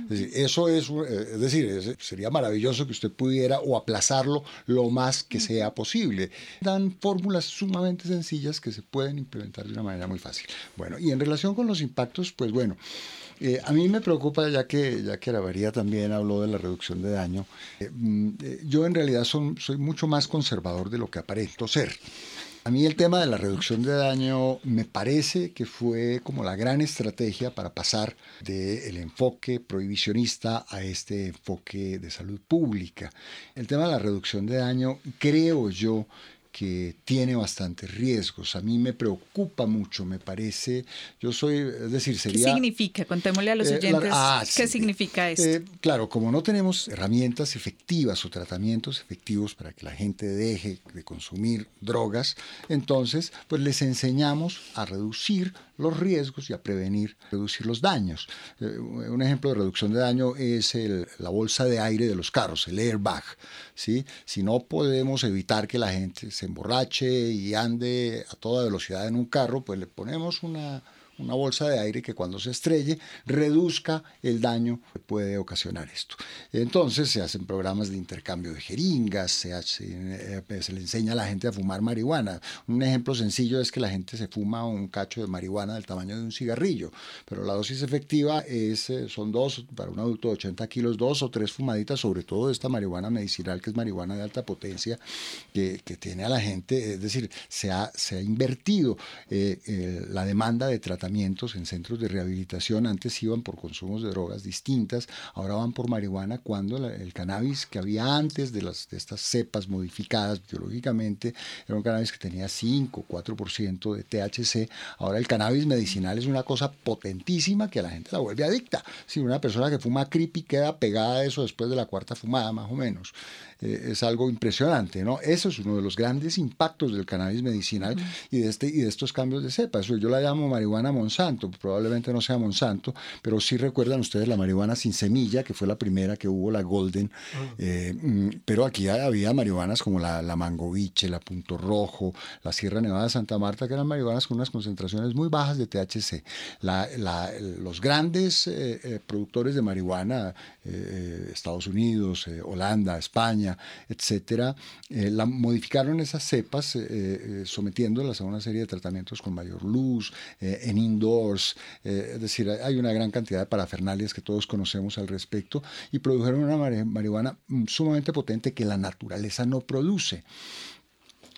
Es decir, eso es, eh, es decir, sería maravilloso que usted pudiera o aplazarlo lo más que sea posible. Dan fórmulas sumamente sencillas que se pueden implementar de una manera muy fácil. Bueno, y en relación con los impactos, pues bueno, eh, a mí me preocupa, ya que, ya que también habló de la reducción de daño, eh, mm, eh, yo en realidad soy mucho más conservador de lo que aparento ser. A mí el tema de la reducción de daño me parece que fue como la gran estrategia para pasar del enfoque prohibicionista a este enfoque de salud pública. El tema de la reducción de daño, creo yo, que tiene bastantes riesgos. A mí me preocupa mucho, me parece, yo soy, es decir, sería... ¿Qué significa? Contémosle a los eh, oyentes ah, qué significa esto. Eh, claro, como no tenemos herramientas efectivas o tratamientos efectivos para que la gente deje de consumir drogas, entonces, pues les enseñamos a reducir los riesgos y a prevenir, reducir los daños. Eh, un ejemplo de reducción de daño es la bolsa de aire de los carros, el airbag. ¿sí? Si no podemos evitar que la gente se emborrache y ande a toda velocidad en un carro, pues le ponemos una una bolsa de aire que cuando se estrelle reduzca el daño que puede ocasionar esto. Entonces se hacen programas de intercambio de jeringas, se, eh, se le enseña a la gente a fumar marihuana. Un ejemplo sencillo es que la gente se fuma un cacho de marihuana del tamaño de un cigarrillo, pero la dosis efectiva es, eh, son dos, para un adulto de 80 kilos, dos o tres fumaditas, sobre todo esta marihuana medicinal que es marihuana de alta potencia que, que tiene a la gente, es decir, se ha, se ha invertido eh, la demanda de tratamiento en centros de rehabilitación. Antes iban por consumos de drogas distintas, ahora van por marihuana cuando el cannabis que había antes de, las, de estas cepas modificadas biológicamente era un cannabis que tenía 5, 4% de THC. Ahora el cannabis medicinal es una cosa potentísima que a la gente la vuelve adicta. Si una persona que fuma creepy queda pegada a eso después de la cuarta fumada, más o menos. Eh, es algo impresionante, ¿no? Eso es uno de los grandes impactos del cannabis medicinal y, de este, y de estos cambios de cepa. Eso yo la llamo marihuana Monsanto, probablemente no sea Monsanto, pero sí recuerdan ustedes la marihuana sin semilla, que fue la primera que hubo, la Golden, ah. eh, mm, pero aquí había marihuanas como la, la Mangoviche, la Punto Rojo, la Sierra Nevada de Santa Marta, que eran marihuanas con unas concentraciones muy bajas de THC. los grandes eh, productores de marihuana, Estados Unidos, Holanda, España, etcétera, eh, la, modificaron esas cepas eh, eh, sometiéndolas a una serie de tratamientos con mayor luz, en indoors, es decir, hay una gran cantidad de parafernalias que todos conocemos al respecto y produjeron una marihuana sumamente potente que la naturaleza no produce.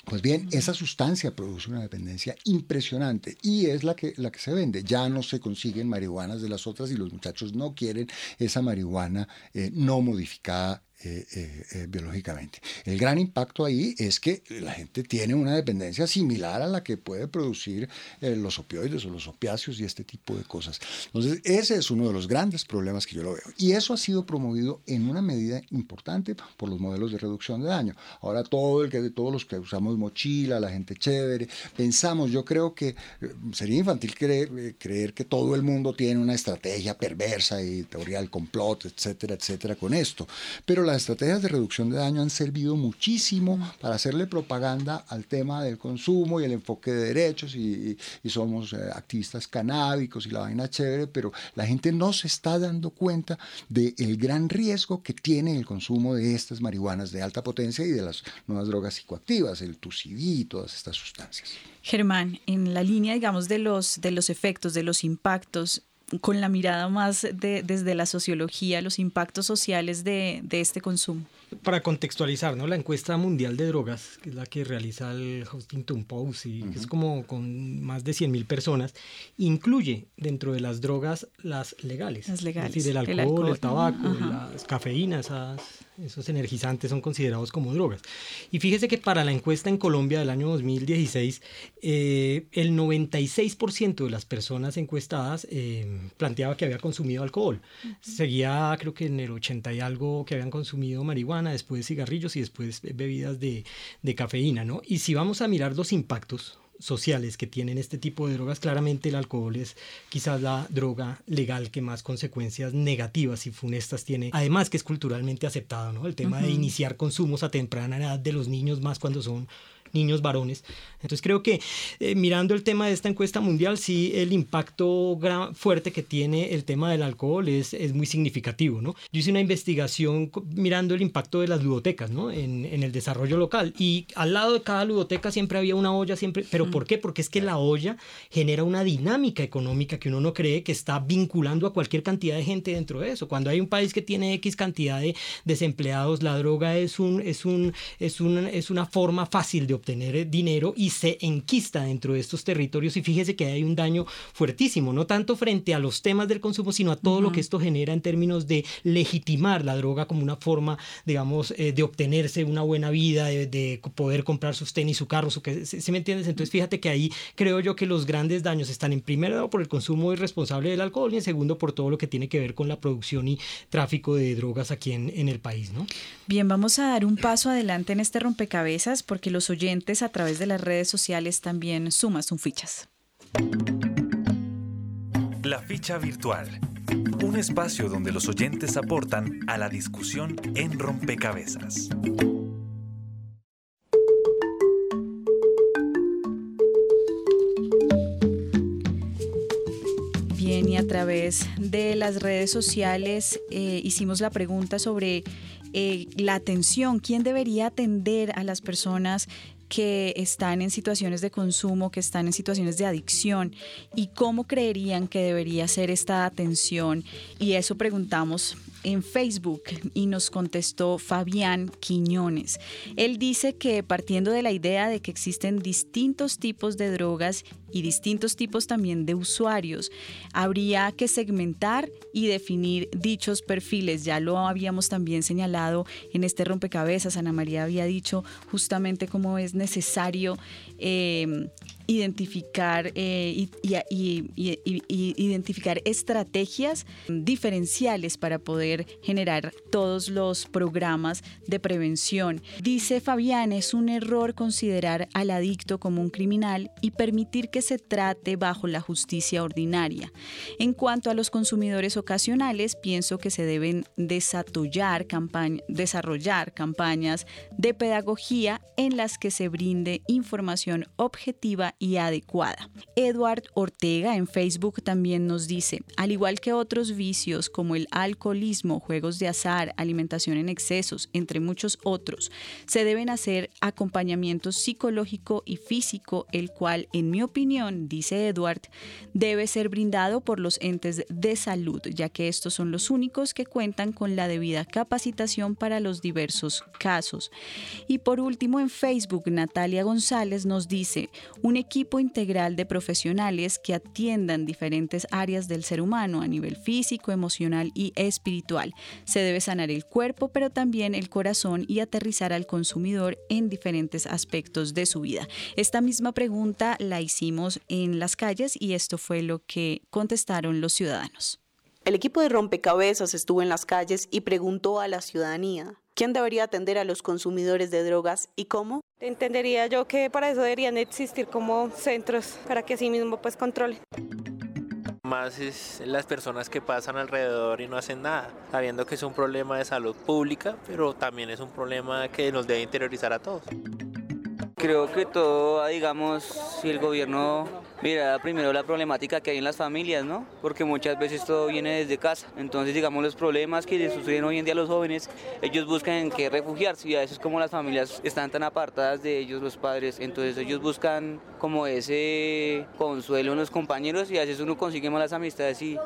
Pues bien, esa sustancia produce una dependencia impresionante y es la que, la que se vende. Ya no se consiguen marihuanas de las otras y los muchachos no quieren esa marihuana no modificada eh, eh, eh, biológicamente. El gran impacto ahí es que la gente tiene una dependencia similar a la que puede producir los opioides o los opiáceos y este tipo de cosas. Entonces, ese es uno de los grandes problemas que yo lo veo. Y eso ha sido promovido en una medida importante por los modelos de reducción de daño. Ahora, todo el que, todos los que usamos mochila, la gente chévere, pensamos, yo creo que sería infantil creer, creer que todo el mundo tiene una estrategia perversa y teoría del complot, etcétera, etcétera, con esto. Pero las estrategias de reducción de daño han servido muchísimo para hacerle propaganda al tema del consumo y el enfoque de derechos y, somos eh, activistas canábicos y la vaina chévere, pero la gente no se está dando cuenta del gran riesgo que tiene el consumo de estas marihuanas de alta potencia y de las nuevas drogas psicoactivas, el TUCD y todas estas sustancias. Germán, en la línea, digamos, de los, de los efectos, de los impactos, con la mirada más de, desde la sociología, los impactos sociales de, de este consumo? Para contextualizar, ¿no? la encuesta mundial de drogas, que es la que realiza el Huffington Post, y que es como con más de 100.000 personas, incluye dentro de las drogas las legales. Las legales. Es decir, el alcohol, el, tabaco, las cafeínas, esos energizantes son considerados como drogas. Y fíjese que para la encuesta en Colombia del año 2016, eh, el 96% de las personas encuestadas eh, planteaba que había consumido alcohol. Seguía, creo que en el 80 y algo, que habían consumido marihuana, después cigarrillos y después bebidas de, de cafeína, ¿no? Y si vamos a mirar los impactos sociales que tienen este tipo de drogas, claramente el alcohol es quizás la droga legal que más consecuencias negativas y funestas tiene, además que es culturalmente aceptado, ¿no? El tema de iniciar consumos a temprana edad de los niños más cuando son niños varones. Entonces creo que eh, mirando el tema de esta encuesta mundial, sí el impacto gran, fuerte que tiene el tema del alcohol es, es muy significativo. ¿no? Yo hice una investigación mirando el impacto de las ludotecas ¿no? en, en, el desarrollo local y al lado de cada ludoteca siempre había una olla, siempre, pero ¿por qué? Porque es que la olla genera una dinámica económica que uno no cree que está vinculando a cualquier cantidad de gente dentro de eso. Cuando hay un país que tiene X cantidad de desempleados, la droga es, un, es, un, es, un, es una forma fácil de obtener eh, dinero y se enquista dentro de estos territorios y fíjese que hay un daño fuertísimo, no tanto frente a los temas del consumo, sino a todo lo que esto genera en términos de legitimar la droga como una forma, digamos, eh, de obtenerse una buena vida, de, poder comprar sus tenis, su carro, su que, ¿sí, me entiendes? Entonces fíjate que ahí creo yo que los grandes daños están en primer lugar por el consumo irresponsable del alcohol y en segundo por todo lo que tiene que ver con la producción y tráfico de drogas aquí en, en el país, ¿no? Bien, vamos a dar un paso adelante en este rompecabezas porque los oyentes a través de las redes sociales también suman sus fichas. La ficha virtual. Un espacio donde los oyentes aportan a la discusión en rompecabezas. Bien, y a través de las redes sociales eh, hicimos la pregunta sobre eh, la atención, quién debería atender a las personas que están en situaciones de consumo, que están en situaciones de adicción y cómo creerían que debería ser esta atención. Y eso preguntamos en Facebook y nos contestó Fabián Quiñones. Él dice que partiendo de la idea de que existen distintos tipos de drogas y distintos tipos también de usuarios, habría que segmentar y definir dichos perfiles. Ya lo habíamos también señalado en este rompecabezas. Ana María había dicho justamente cómo es necesario eh, identificar eh, y, identificar estrategias diferenciales para poder generar todos los programas de prevención. Dice Fabián, es un error considerar al adicto como un criminal y permitir que se trate bajo la justicia ordinaria. En cuanto a los consumidores ocasionales, pienso que se deben desarrollar, campañas de pedagogía en las que se brinde información objetiva y adecuada. Edward Ortega en Facebook también nos dice, al igual que otros vicios como el alcoholismo, juegos de azar, alimentación en excesos, entre muchos otros, se deben hacer acompañamiento psicológico y físico, el cual, en mi opinión, dice Edward, debe ser brindado por los entes de salud, ya que estos son los únicos que cuentan con la debida capacitación para los diversos casos. Y por último, en Facebook, Natalia González nos dice, un equipo integral de profesionales que atiendan diferentes áreas del ser humano a nivel físico, emocional y espiritual. Se debe sanar el cuerpo, pero también el corazón y aterrizar al consumidor en diferentes aspectos de su vida. Esta misma pregunta la hicimos en las calles y esto fue lo que contestaron los ciudadanos. El equipo de rompecabezas estuvo en las calles y preguntó a la ciudadanía quién debería atender a los consumidores de drogas y cómo. Entendería yo que para eso deberían existir como centros para que así mismo pues controlen. Más es las personas que pasan alrededor y no hacen nada, sabiendo que es un problema de salud pública, pero también es un problema que nos debe interiorizar a todos Creo que todo, digamos, si el gobierno mira primero la problemática que hay en las familias, ¿no? Porque muchas veces todo viene desde casa. Entonces, digamos, los problemas que les suceden hoy en día a los jóvenes, ellos buscan en qué refugiarse y a veces como las familias están tan apartadas de ellos, los padres, entonces ellos buscan como ese consuelo en los compañeros y a veces uno consigue malas amistades y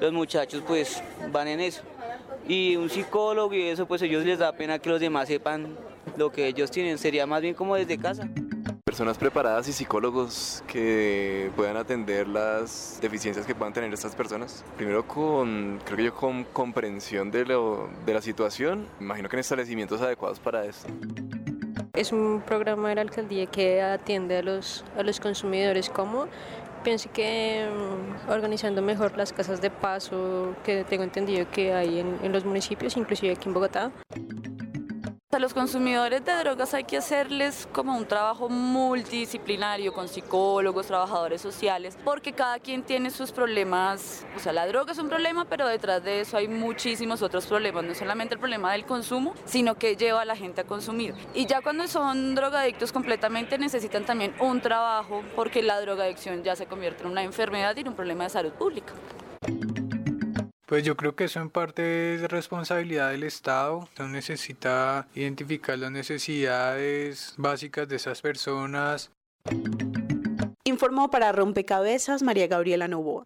los muchachos pues van en eso. Y un psicólogo y eso, pues ellos les da pena que los demás sepan lo que ellos tienen, sería más bien como desde casa. Personas preparadas y psicólogos que puedan atender las deficiencias que puedan tener estas personas. Primero con, creo que yo, con comprensión de, lo, de la situación. Imagino que en establecimientos adecuados para esto. Es un programa de la alcaldía que atiende a los, a los consumidores como pienso que mm, organizando mejor las casas de paso que tengo entendido que hay en, en los municipios, inclusive aquí en Bogotá. A los consumidores de drogas hay que hacerles como un trabajo multidisciplinario con psicólogos, trabajadores sociales, porque cada quien tiene sus problemas. O sea, la droga es un problema, pero detrás de eso hay muchísimos otros problemas. No solamente el problema del consumo, sino que lleva a la gente a consumir. Y ya cuando son drogadictos completamente necesitan también un trabajo, porque la drogadicción ya se convierte en una enfermedad y en un problema de salud pública. Pues yo creo que eso en parte es responsabilidad del Estado. No necesita identificar las necesidades básicas de esas personas. Informó para Rompecabezas María Gabriela Novoa.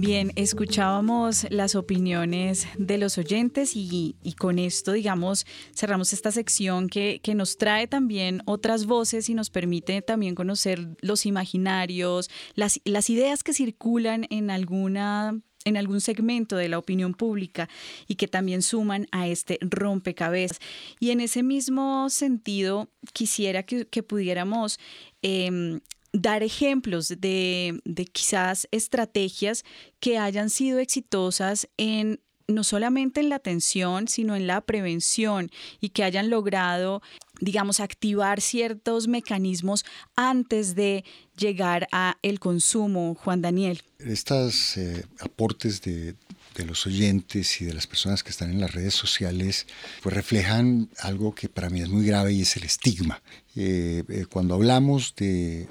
Bien, escuchábamos las opiniones de los oyentes y, con esto, digamos, cerramos esta sección que, nos trae también otras voces y nos permite también conocer los imaginarios, las, ideas que circulan en alguna en algún segmento de la opinión pública y que también suman a este rompecabezas. Y en ese mismo sentido, quisiera que, pudiéramos eh, dar ejemplos de, de quizás estrategias que hayan sido exitosas en no solamente en la atención, sino en la prevención y que hayan logrado, digamos, activar ciertos mecanismos antes de llegar a el consumo, Juan Daniel. Estos eh, aportes de, de los oyentes y de las personas que están en las redes sociales, pues reflejan algo que para mí es muy grave y es el estigma. Eh, eh, cuando hablamos de,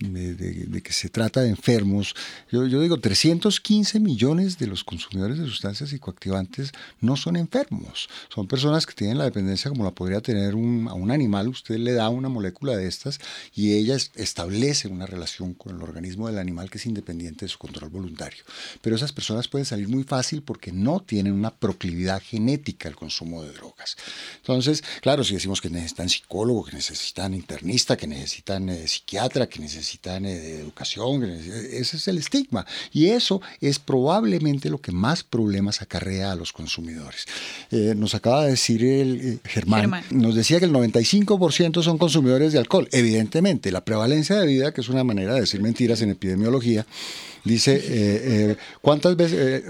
de, que se trata de enfermos, yo, yo, digo 315 millones de los consumidores de sustancias psicoactivantes no son enfermos, son personas que tienen la dependencia como la podría tener a un animal, usted le da una molécula de estas y ella establece una relación con el organismo del animal que es independiente de su control voluntario. Pero esas personas pueden salir muy fácil porque no tienen una proclividad genética al consumo de drogas. Entonces, claro, si decimos que necesitan psicólogo, que necesitan internista, que necesitan eh, psiquiatra, que necesitan eh, educación, ese es el estigma. Y eso es probablemente lo que más problemas acarrea a los consumidores. Eh, nos acaba de decir el Germán, Germán, nos decía que el 95% son consumidores de alcohol. Evidentemente, la prevalencia de vida, que es una manera de decir mentiras en epidemiología, Dice, ¿cuántas veces,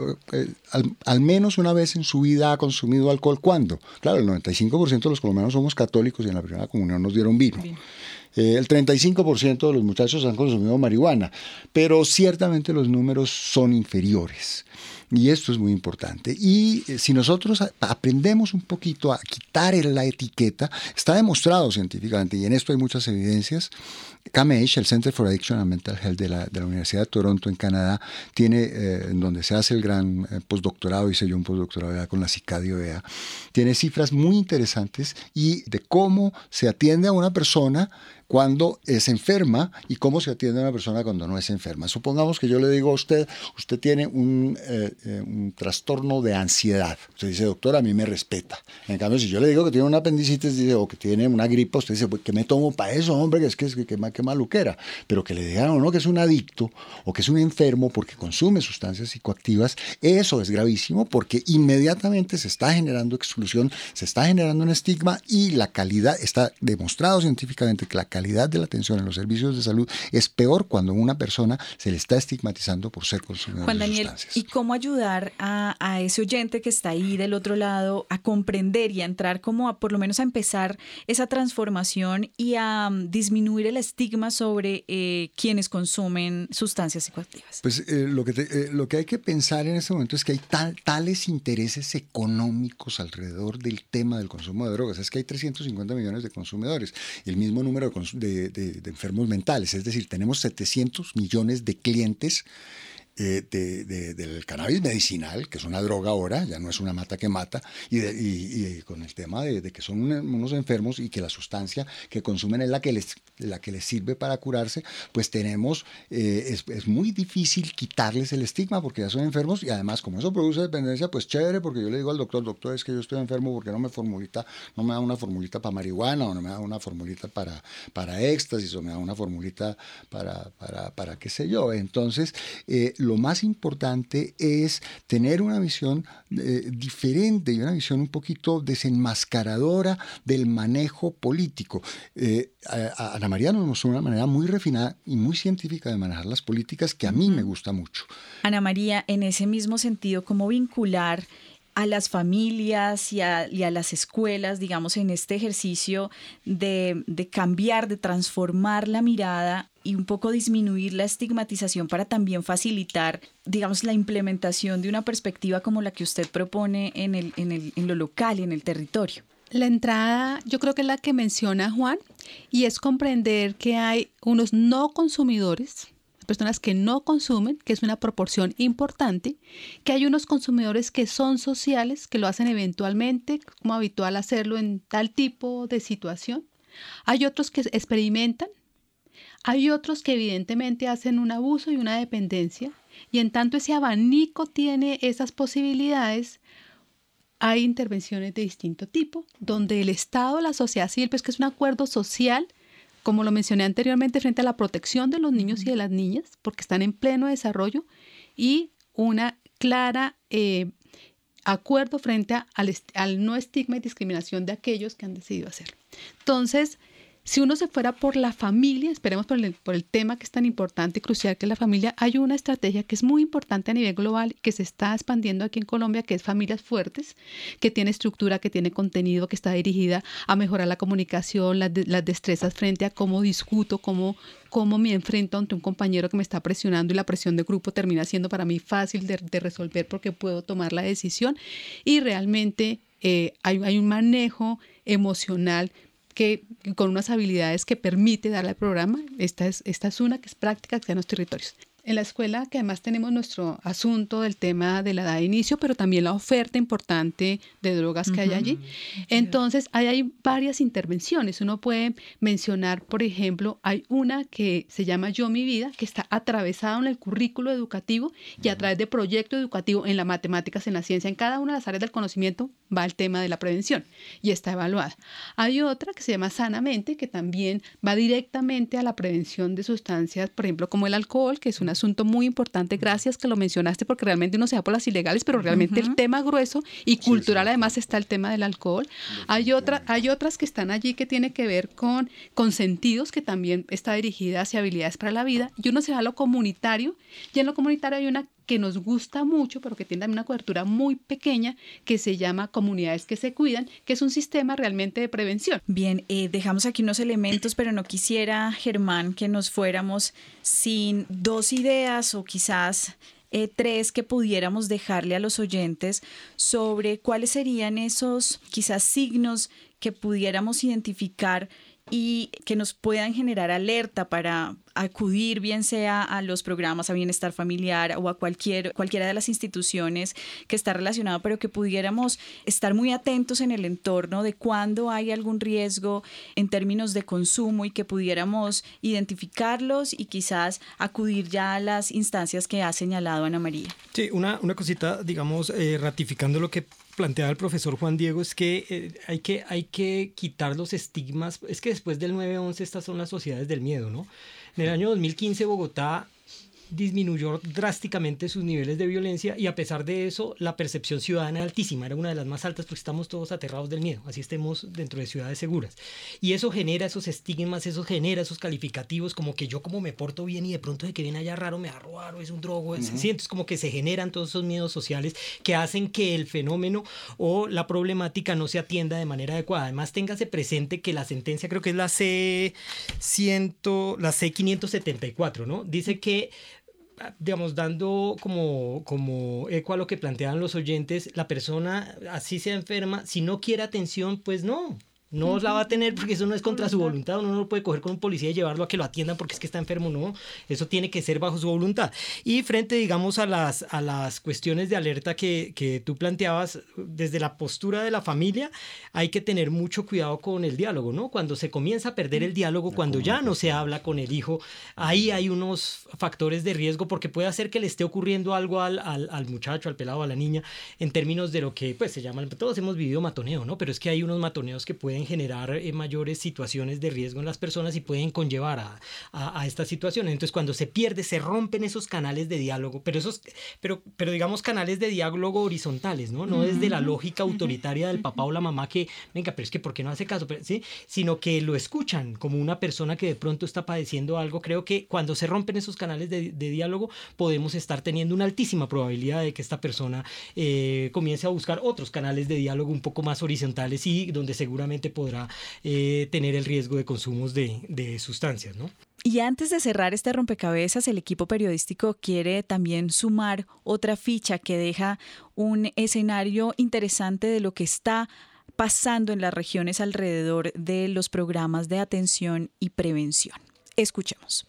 al, al, menos una vez en su vida ha consumido alcohol? ¿Cuándo? Claro, el 95% de los colombianos somos católicos y en la primera comunión nos dieron vino. Eh, el 35% de los muchachos han consumido marihuana, pero ciertamente los números son inferiores. Y esto es muy importante. Y eh, si nosotros aprendemos un poquito a quitar la etiqueta, está demostrado científicamente, y en esto hay muchas evidencias, CAMH, el Center for Addiction and Mental Health de la, Universidad de Toronto en Canadá, tiene, eh, en donde se hace el gran eh, postdoctorado, hice yo un postdoctorado con la CICADIO tiene cifras muy interesantes y de cómo se atiende a una persona cuando es enferma y cómo se atiende a una persona cuando no es enferma. Supongamos que yo le digo a usted, usted tiene un, eh, eh, un trastorno de ansiedad. Usted dice, doctor, a mí me respeta. En cambio, si yo le digo que tiene una apendicitis dice, o que tiene una gripa, usted dice, pues, ¿qué me tomo para eso, hombre? Que es que, es que, que, que maluquera. Pero que le digan o no que es un adicto o que es un enfermo porque consume sustancias psicoactivas, eso es gravísimo porque inmediatamente se está generando exclusión, se está generando un estigma y la calidad, está demostrado científicamente que la calidad calidad de la atención en los servicios de salud es peor cuando una persona se le está estigmatizando por ser consumidor Juan de Daniel, sustancias. ¿y cómo ayudar a, a ese oyente que está ahí del otro lado a comprender y a entrar como a por lo menos a empezar esa transformación y a um, disminuir el estigma sobre eh, quienes consumen sustancias psicoactivas? Pues eh, lo, que te- eh, lo que hay que pensar en este momento es que hay tal- tales intereses económicos alrededor del tema del consumo de drogas. Es que hay 350 millones de consumidores, el mismo número de, cons- de- enfermos mentales. Es decir, tenemos 700 millones de clientes eh, de- de- del cannabis medicinal, que es una droga ahora, ya no es una mata que mata, y, de- y- y con el tema de, que son unos enfermos y que la sustancia que consumen es la que les, la que les sirve para curarse, pues tenemos, eh, es, es muy difícil quitarles el estigma porque ya son enfermos y además como eso produce dependencia, pues chévere, porque yo le digo al doctor, doctor, es que yo estoy enfermo porque no me formulita, no me da una formulita para marihuana o no me da una formulita para, para éxtasis o me da una formulita para, para, para qué sé yo. Entonces, eh, lo más importante es tener una visión eh, diferente y una visión un poquito desenmascaradora del manejo político. Eh, a- a- Ana María nos mostró una manera muy refinada y muy científica de manejar las políticas que a mí me gusta mucho. Ana María, en ese mismo sentido, ¿cómo vincular a las familias y a, y a las escuelas, digamos, en este ejercicio de, de cambiar, de transformar la mirada y un poco disminuir la estigmatización para también facilitar, digamos, la implementación de una perspectiva como la que usted propone en, el, en, el, en lo local y en el territorio? La entrada, yo creo que es la que menciona Juan, y es comprender que hay unos no consumidores, personas que no consumen, que es una proporción importante, que hay unos consumidores que son sociales, que lo hacen eventualmente, como habitual hacerlo en tal tipo de situación. Hay otros que experimentan, hay otros que evidentemente hacen un abuso y una dependencia, y en tanto ese abanico tiene esas posibilidades, hay intervenciones de distinto tipo, donde el Estado, la sociedad civil, pues que es un acuerdo social, como lo mencioné anteriormente, frente a la protección de los niños y de las niñas, porque están en pleno desarrollo, y una clara eh, acuerdo frente a- al, al no estigma y discriminación de aquellos que han decidido hacerlo. Entonces, si uno se fuera por la familia, esperemos por el, tema que es tan importante y crucial que es la familia, hay una estrategia que es muy importante a nivel global que se está expandiendo aquí en Colombia, que es Familias Fuertes, que tiene estructura, que tiene contenido, que está dirigida a mejorar la comunicación, las, de- las destrezas frente a cómo discuto, cómo, cómo me enfrento ante un compañero que me está presionando y la presión de grupo termina siendo para mí fácil de, de resolver porque puedo tomar la decisión. Y realmente eh, hay, hay un manejo emocional que con unas habilidades que permite darle al programa. Esta es, esta es una que es práctica que en los territorios. En la escuela, que además tenemos nuestro asunto del tema de la edad de inicio, pero también la oferta importante de drogas que hay Ujú. allí. Entonces, ahí hay varias intervenciones. Uno puede mencionar, por ejemplo, hay una que se llama Yo Mi Vida, que está atravesada en el currículo educativo y a través de proyecto educativo en las matemáticas, en la ciencia, en cada una de las áreas del conocimiento va el tema de la prevención y está evaluada. Hay otra que se llama Sanamente, que también va directamente a la prevención de sustancias, por ejemplo, como el alcohol, que es un asunto muy importante. Gracias que lo mencionaste, porque realmente uno se va por las ilegales, pero realmente el tema grueso y cultural además está el tema del alcohol. Hay, otra, hay otras que están allí que tiene que ver con, con sentidos, que también está dirigida hacia habilidades para la vida. Y uno se va a lo comunitario, y en lo comunitario hay una que nos gusta mucho, pero que tiene también una cobertura muy pequeña, que se llama Comunidades que se cuidan, que es un sistema realmente de prevención. Bien, eh, dejamos aquí unos elementos, pero no quisiera, Germán, que nos fuéramos sin dos ideas o quizás eh, tres que pudiéramos dejarle a los oyentes sobre cuáles serían esos quizás signos que pudiéramos identificar y que nos puedan generar alerta para acudir bien sea a los programas a bienestar familiar o a cualquier cualquiera de las instituciones que está relacionado, pero que pudiéramos estar muy atentos en el entorno de cuando hay algún riesgo en términos de consumo y que pudiéramos identificarlos y quizás acudir ya a las instancias que ha señalado Ana María. Sí, una, una cosita, digamos, eh, ratificando lo que planteaba el profesor Juan Diego, es que, eh, hay que hay que quitar los estigmas. Es que después del 9-11 estas son las sociedades del miedo, ¿no? En el año 2015 Bogotá disminuyó drásticamente sus niveles de violencia y a pesar de eso la percepción ciudadana era altísima, era una de las más altas porque estamos todos aterrados del miedo, así estemos dentro de ciudades seguras. Y eso genera esos estigmas, eso genera esos calificativos como que yo como me porto bien y de pronto de que viene allá raro me va a robar o es un drogo, uh es como que se generan todos esos miedos sociales que hacen que el fenómeno o la problemática no se atienda de manera adecuada. Además, téngase presente que la sentencia creo que es la C 100, la C 574, ¿no? Dice que digamos, dando como, como eco a lo que plantean los oyentes, la persona así sea enferma, si no quiere atención, pues no, no la va a tener porque eso no es contra su voluntad. Uno no lo puede coger con un policía y llevarlo a que lo atiendan porque es que está enfermo. No, eso tiene que ser bajo su voluntad. Y frente, digamos, a las, a las cuestiones de alerta que, que tú planteabas, desde la postura de la familia, hay que tener mucho cuidado con el diálogo, ¿no? Cuando se comienza a perder el diálogo, cuando ya no se habla con el hijo, ahí hay unos factores de riesgo porque puede hacer que le esté ocurriendo algo al, al, al muchacho, al pelado, a la niña, en términos de lo que pues se llama, todos hemos vivido matoneo, ¿no? Pero es que hay unos matoneos que pueden generar eh, mayores situaciones de riesgo en las personas y pueden conllevar a, a, estas situaciones. Entonces, cuando se pierde, se rompen esos canales de diálogo, pero esos, pero, pero digamos canales de diálogo horizontales, ¿no? No desde la lógica autoritaria del papá o la mamá que, venga, pero es que ¿por qué no hace caso? ¿sí? Sino que lo escuchan como una persona que de pronto está padeciendo algo. Creo que cuando se rompen esos canales de, de diálogo, podemos estar teniendo una altísima probabilidad de que esta persona eh, comience a buscar otros canales de diálogo un poco más horizontales y donde seguramente podrá eh, tener el riesgo de consumos de, de sustancias, ¿no? Y antes de cerrar este rompecabezas, el equipo periodístico quiere también sumar otra ficha que deja un escenario interesante de lo que está pasando en las regiones alrededor de los programas de atención y prevención. Escuchemos.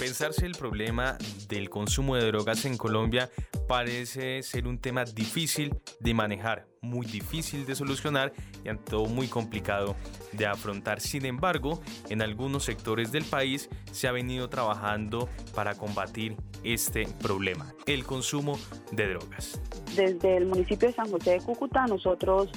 Pensarse el problema del consumo de drogas en Colombia parece ser un tema difícil de manejar, muy difícil de solucionar y ante todo muy complicado de afrontar. Sin embargo, en algunos sectores del país se ha venido trabajando para combatir este problema, el consumo de drogas. Desde el municipio de San José de Cúcuta nosotros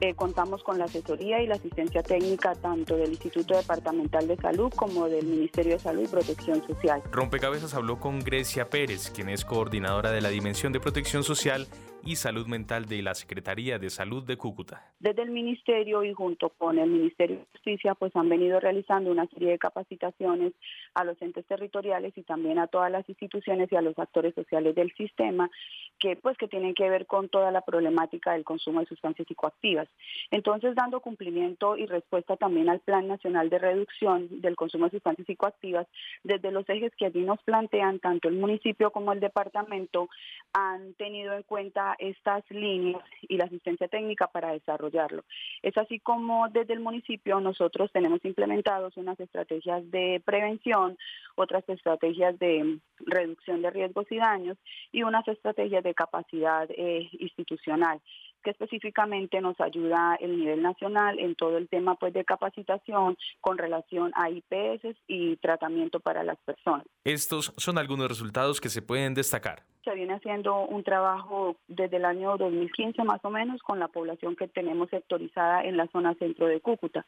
eh, contamos con la asesoría y la asistencia técnica tanto del Instituto Departamental de Salud como del Ministerio de Salud y Protección Social. Rompecabezas habló con Grecia Pérez, quien es coordinadora de la Dimensión de Protección Social y Salud Mental de la Secretaría de Salud de Cúcuta. Desde el Ministerio y junto con el Ministerio de Justicia, pues han venido realizando una serie de capacitaciones a los entes territoriales y también a todas las instituciones y a los actores sociales del sistema que pues que tienen que ver con toda la problemática del consumo de sustancias psicoactivas. Entonces, dando cumplimiento y respuesta también al Plan Nacional de Reducción del Consumo de Sustancias Psicoactivas, desde los ejes que allí nos plantean tanto el municipio como el departamento han tenido en cuenta estas líneas y la asistencia técnica para desarrollarlo. Es así como desde el municipio nosotros tenemos implementados unas estrategias de prevención, otras estrategias de reducción de riesgos y daños y unas estrategias de capacidad eh, institucional que específicamente nos ayuda el nivel nacional en todo el tema pues de capacitación con relación a IPS y tratamiento para las personas. Estos son algunos resultados que se pueden destacar. Se viene haciendo un trabajo desde el año 2015 más o menos con la población que tenemos sectorizada en la zona centro de Cúcuta.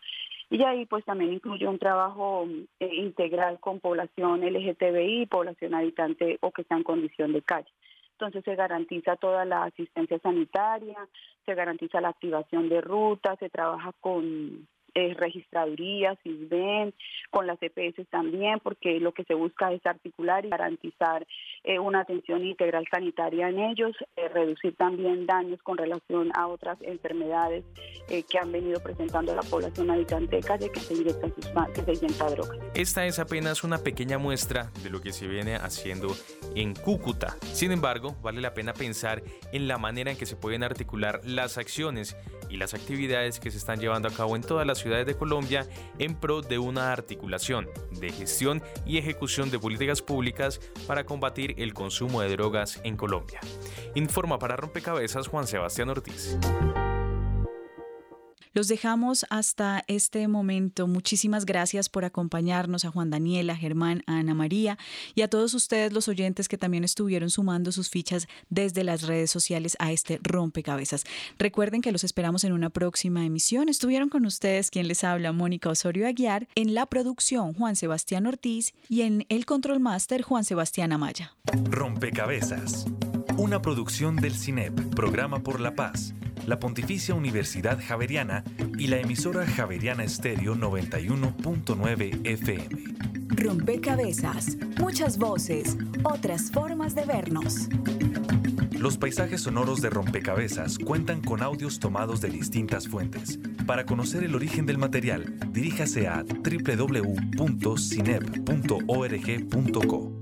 Y ahí pues también incluye un trabajo eh, integral con población LGTBI, población habitante o que está en condición de calle. Entonces se garantiza toda la asistencia sanitaria, se garantiza la activación de rutas, se trabaja con eh, registradurías, ven con las EPS también, porque lo que se busca es articular y garantizar eh, una atención integral sanitaria en ellos, eh, reducir también daños con relación a otras enfermedades eh, que han venido presentando la población habitante de calle que se inyecta, que se inyecta droga. Esta es apenas una pequeña muestra de lo que se viene haciendo en Cúcuta. Sin embargo, vale la pena pensar en la manera en que se pueden articular las acciones y las actividades que se están llevando a cabo en todas las ciudades de Colombia en pro de una articulación de gestión y ejecución de políticas públicas para combatir el consumo de drogas en Colombia. Informa para Rompecabezas Juan Sebastián Ortiz. Los dejamos hasta este momento. Muchísimas gracias por acompañarnos a Juan Daniel, a Germán, a Ana María y a todos ustedes los oyentes que también estuvieron sumando sus fichas desde las redes sociales a este rompecabezas. Recuerden que los esperamos en una próxima emisión. Estuvieron con ustedes quien les habla, Mónica Osorio Aguiar, en la producción Juan Sebastián Ortiz y en el control master Juan Sebastián Amaya. Rompecabezas. Una producción del CINEP, Programa por la Paz, la Pontificia Universidad Javeriana y la emisora Javeriana Estéreo 91.9 FM. Rompecabezas. Muchas voces, otras formas de vernos. Los paisajes sonoros de Rompecabezas cuentan con audios tomados de distintas fuentes. Para conocer el origen del material, diríjase a www.cinep.org.co.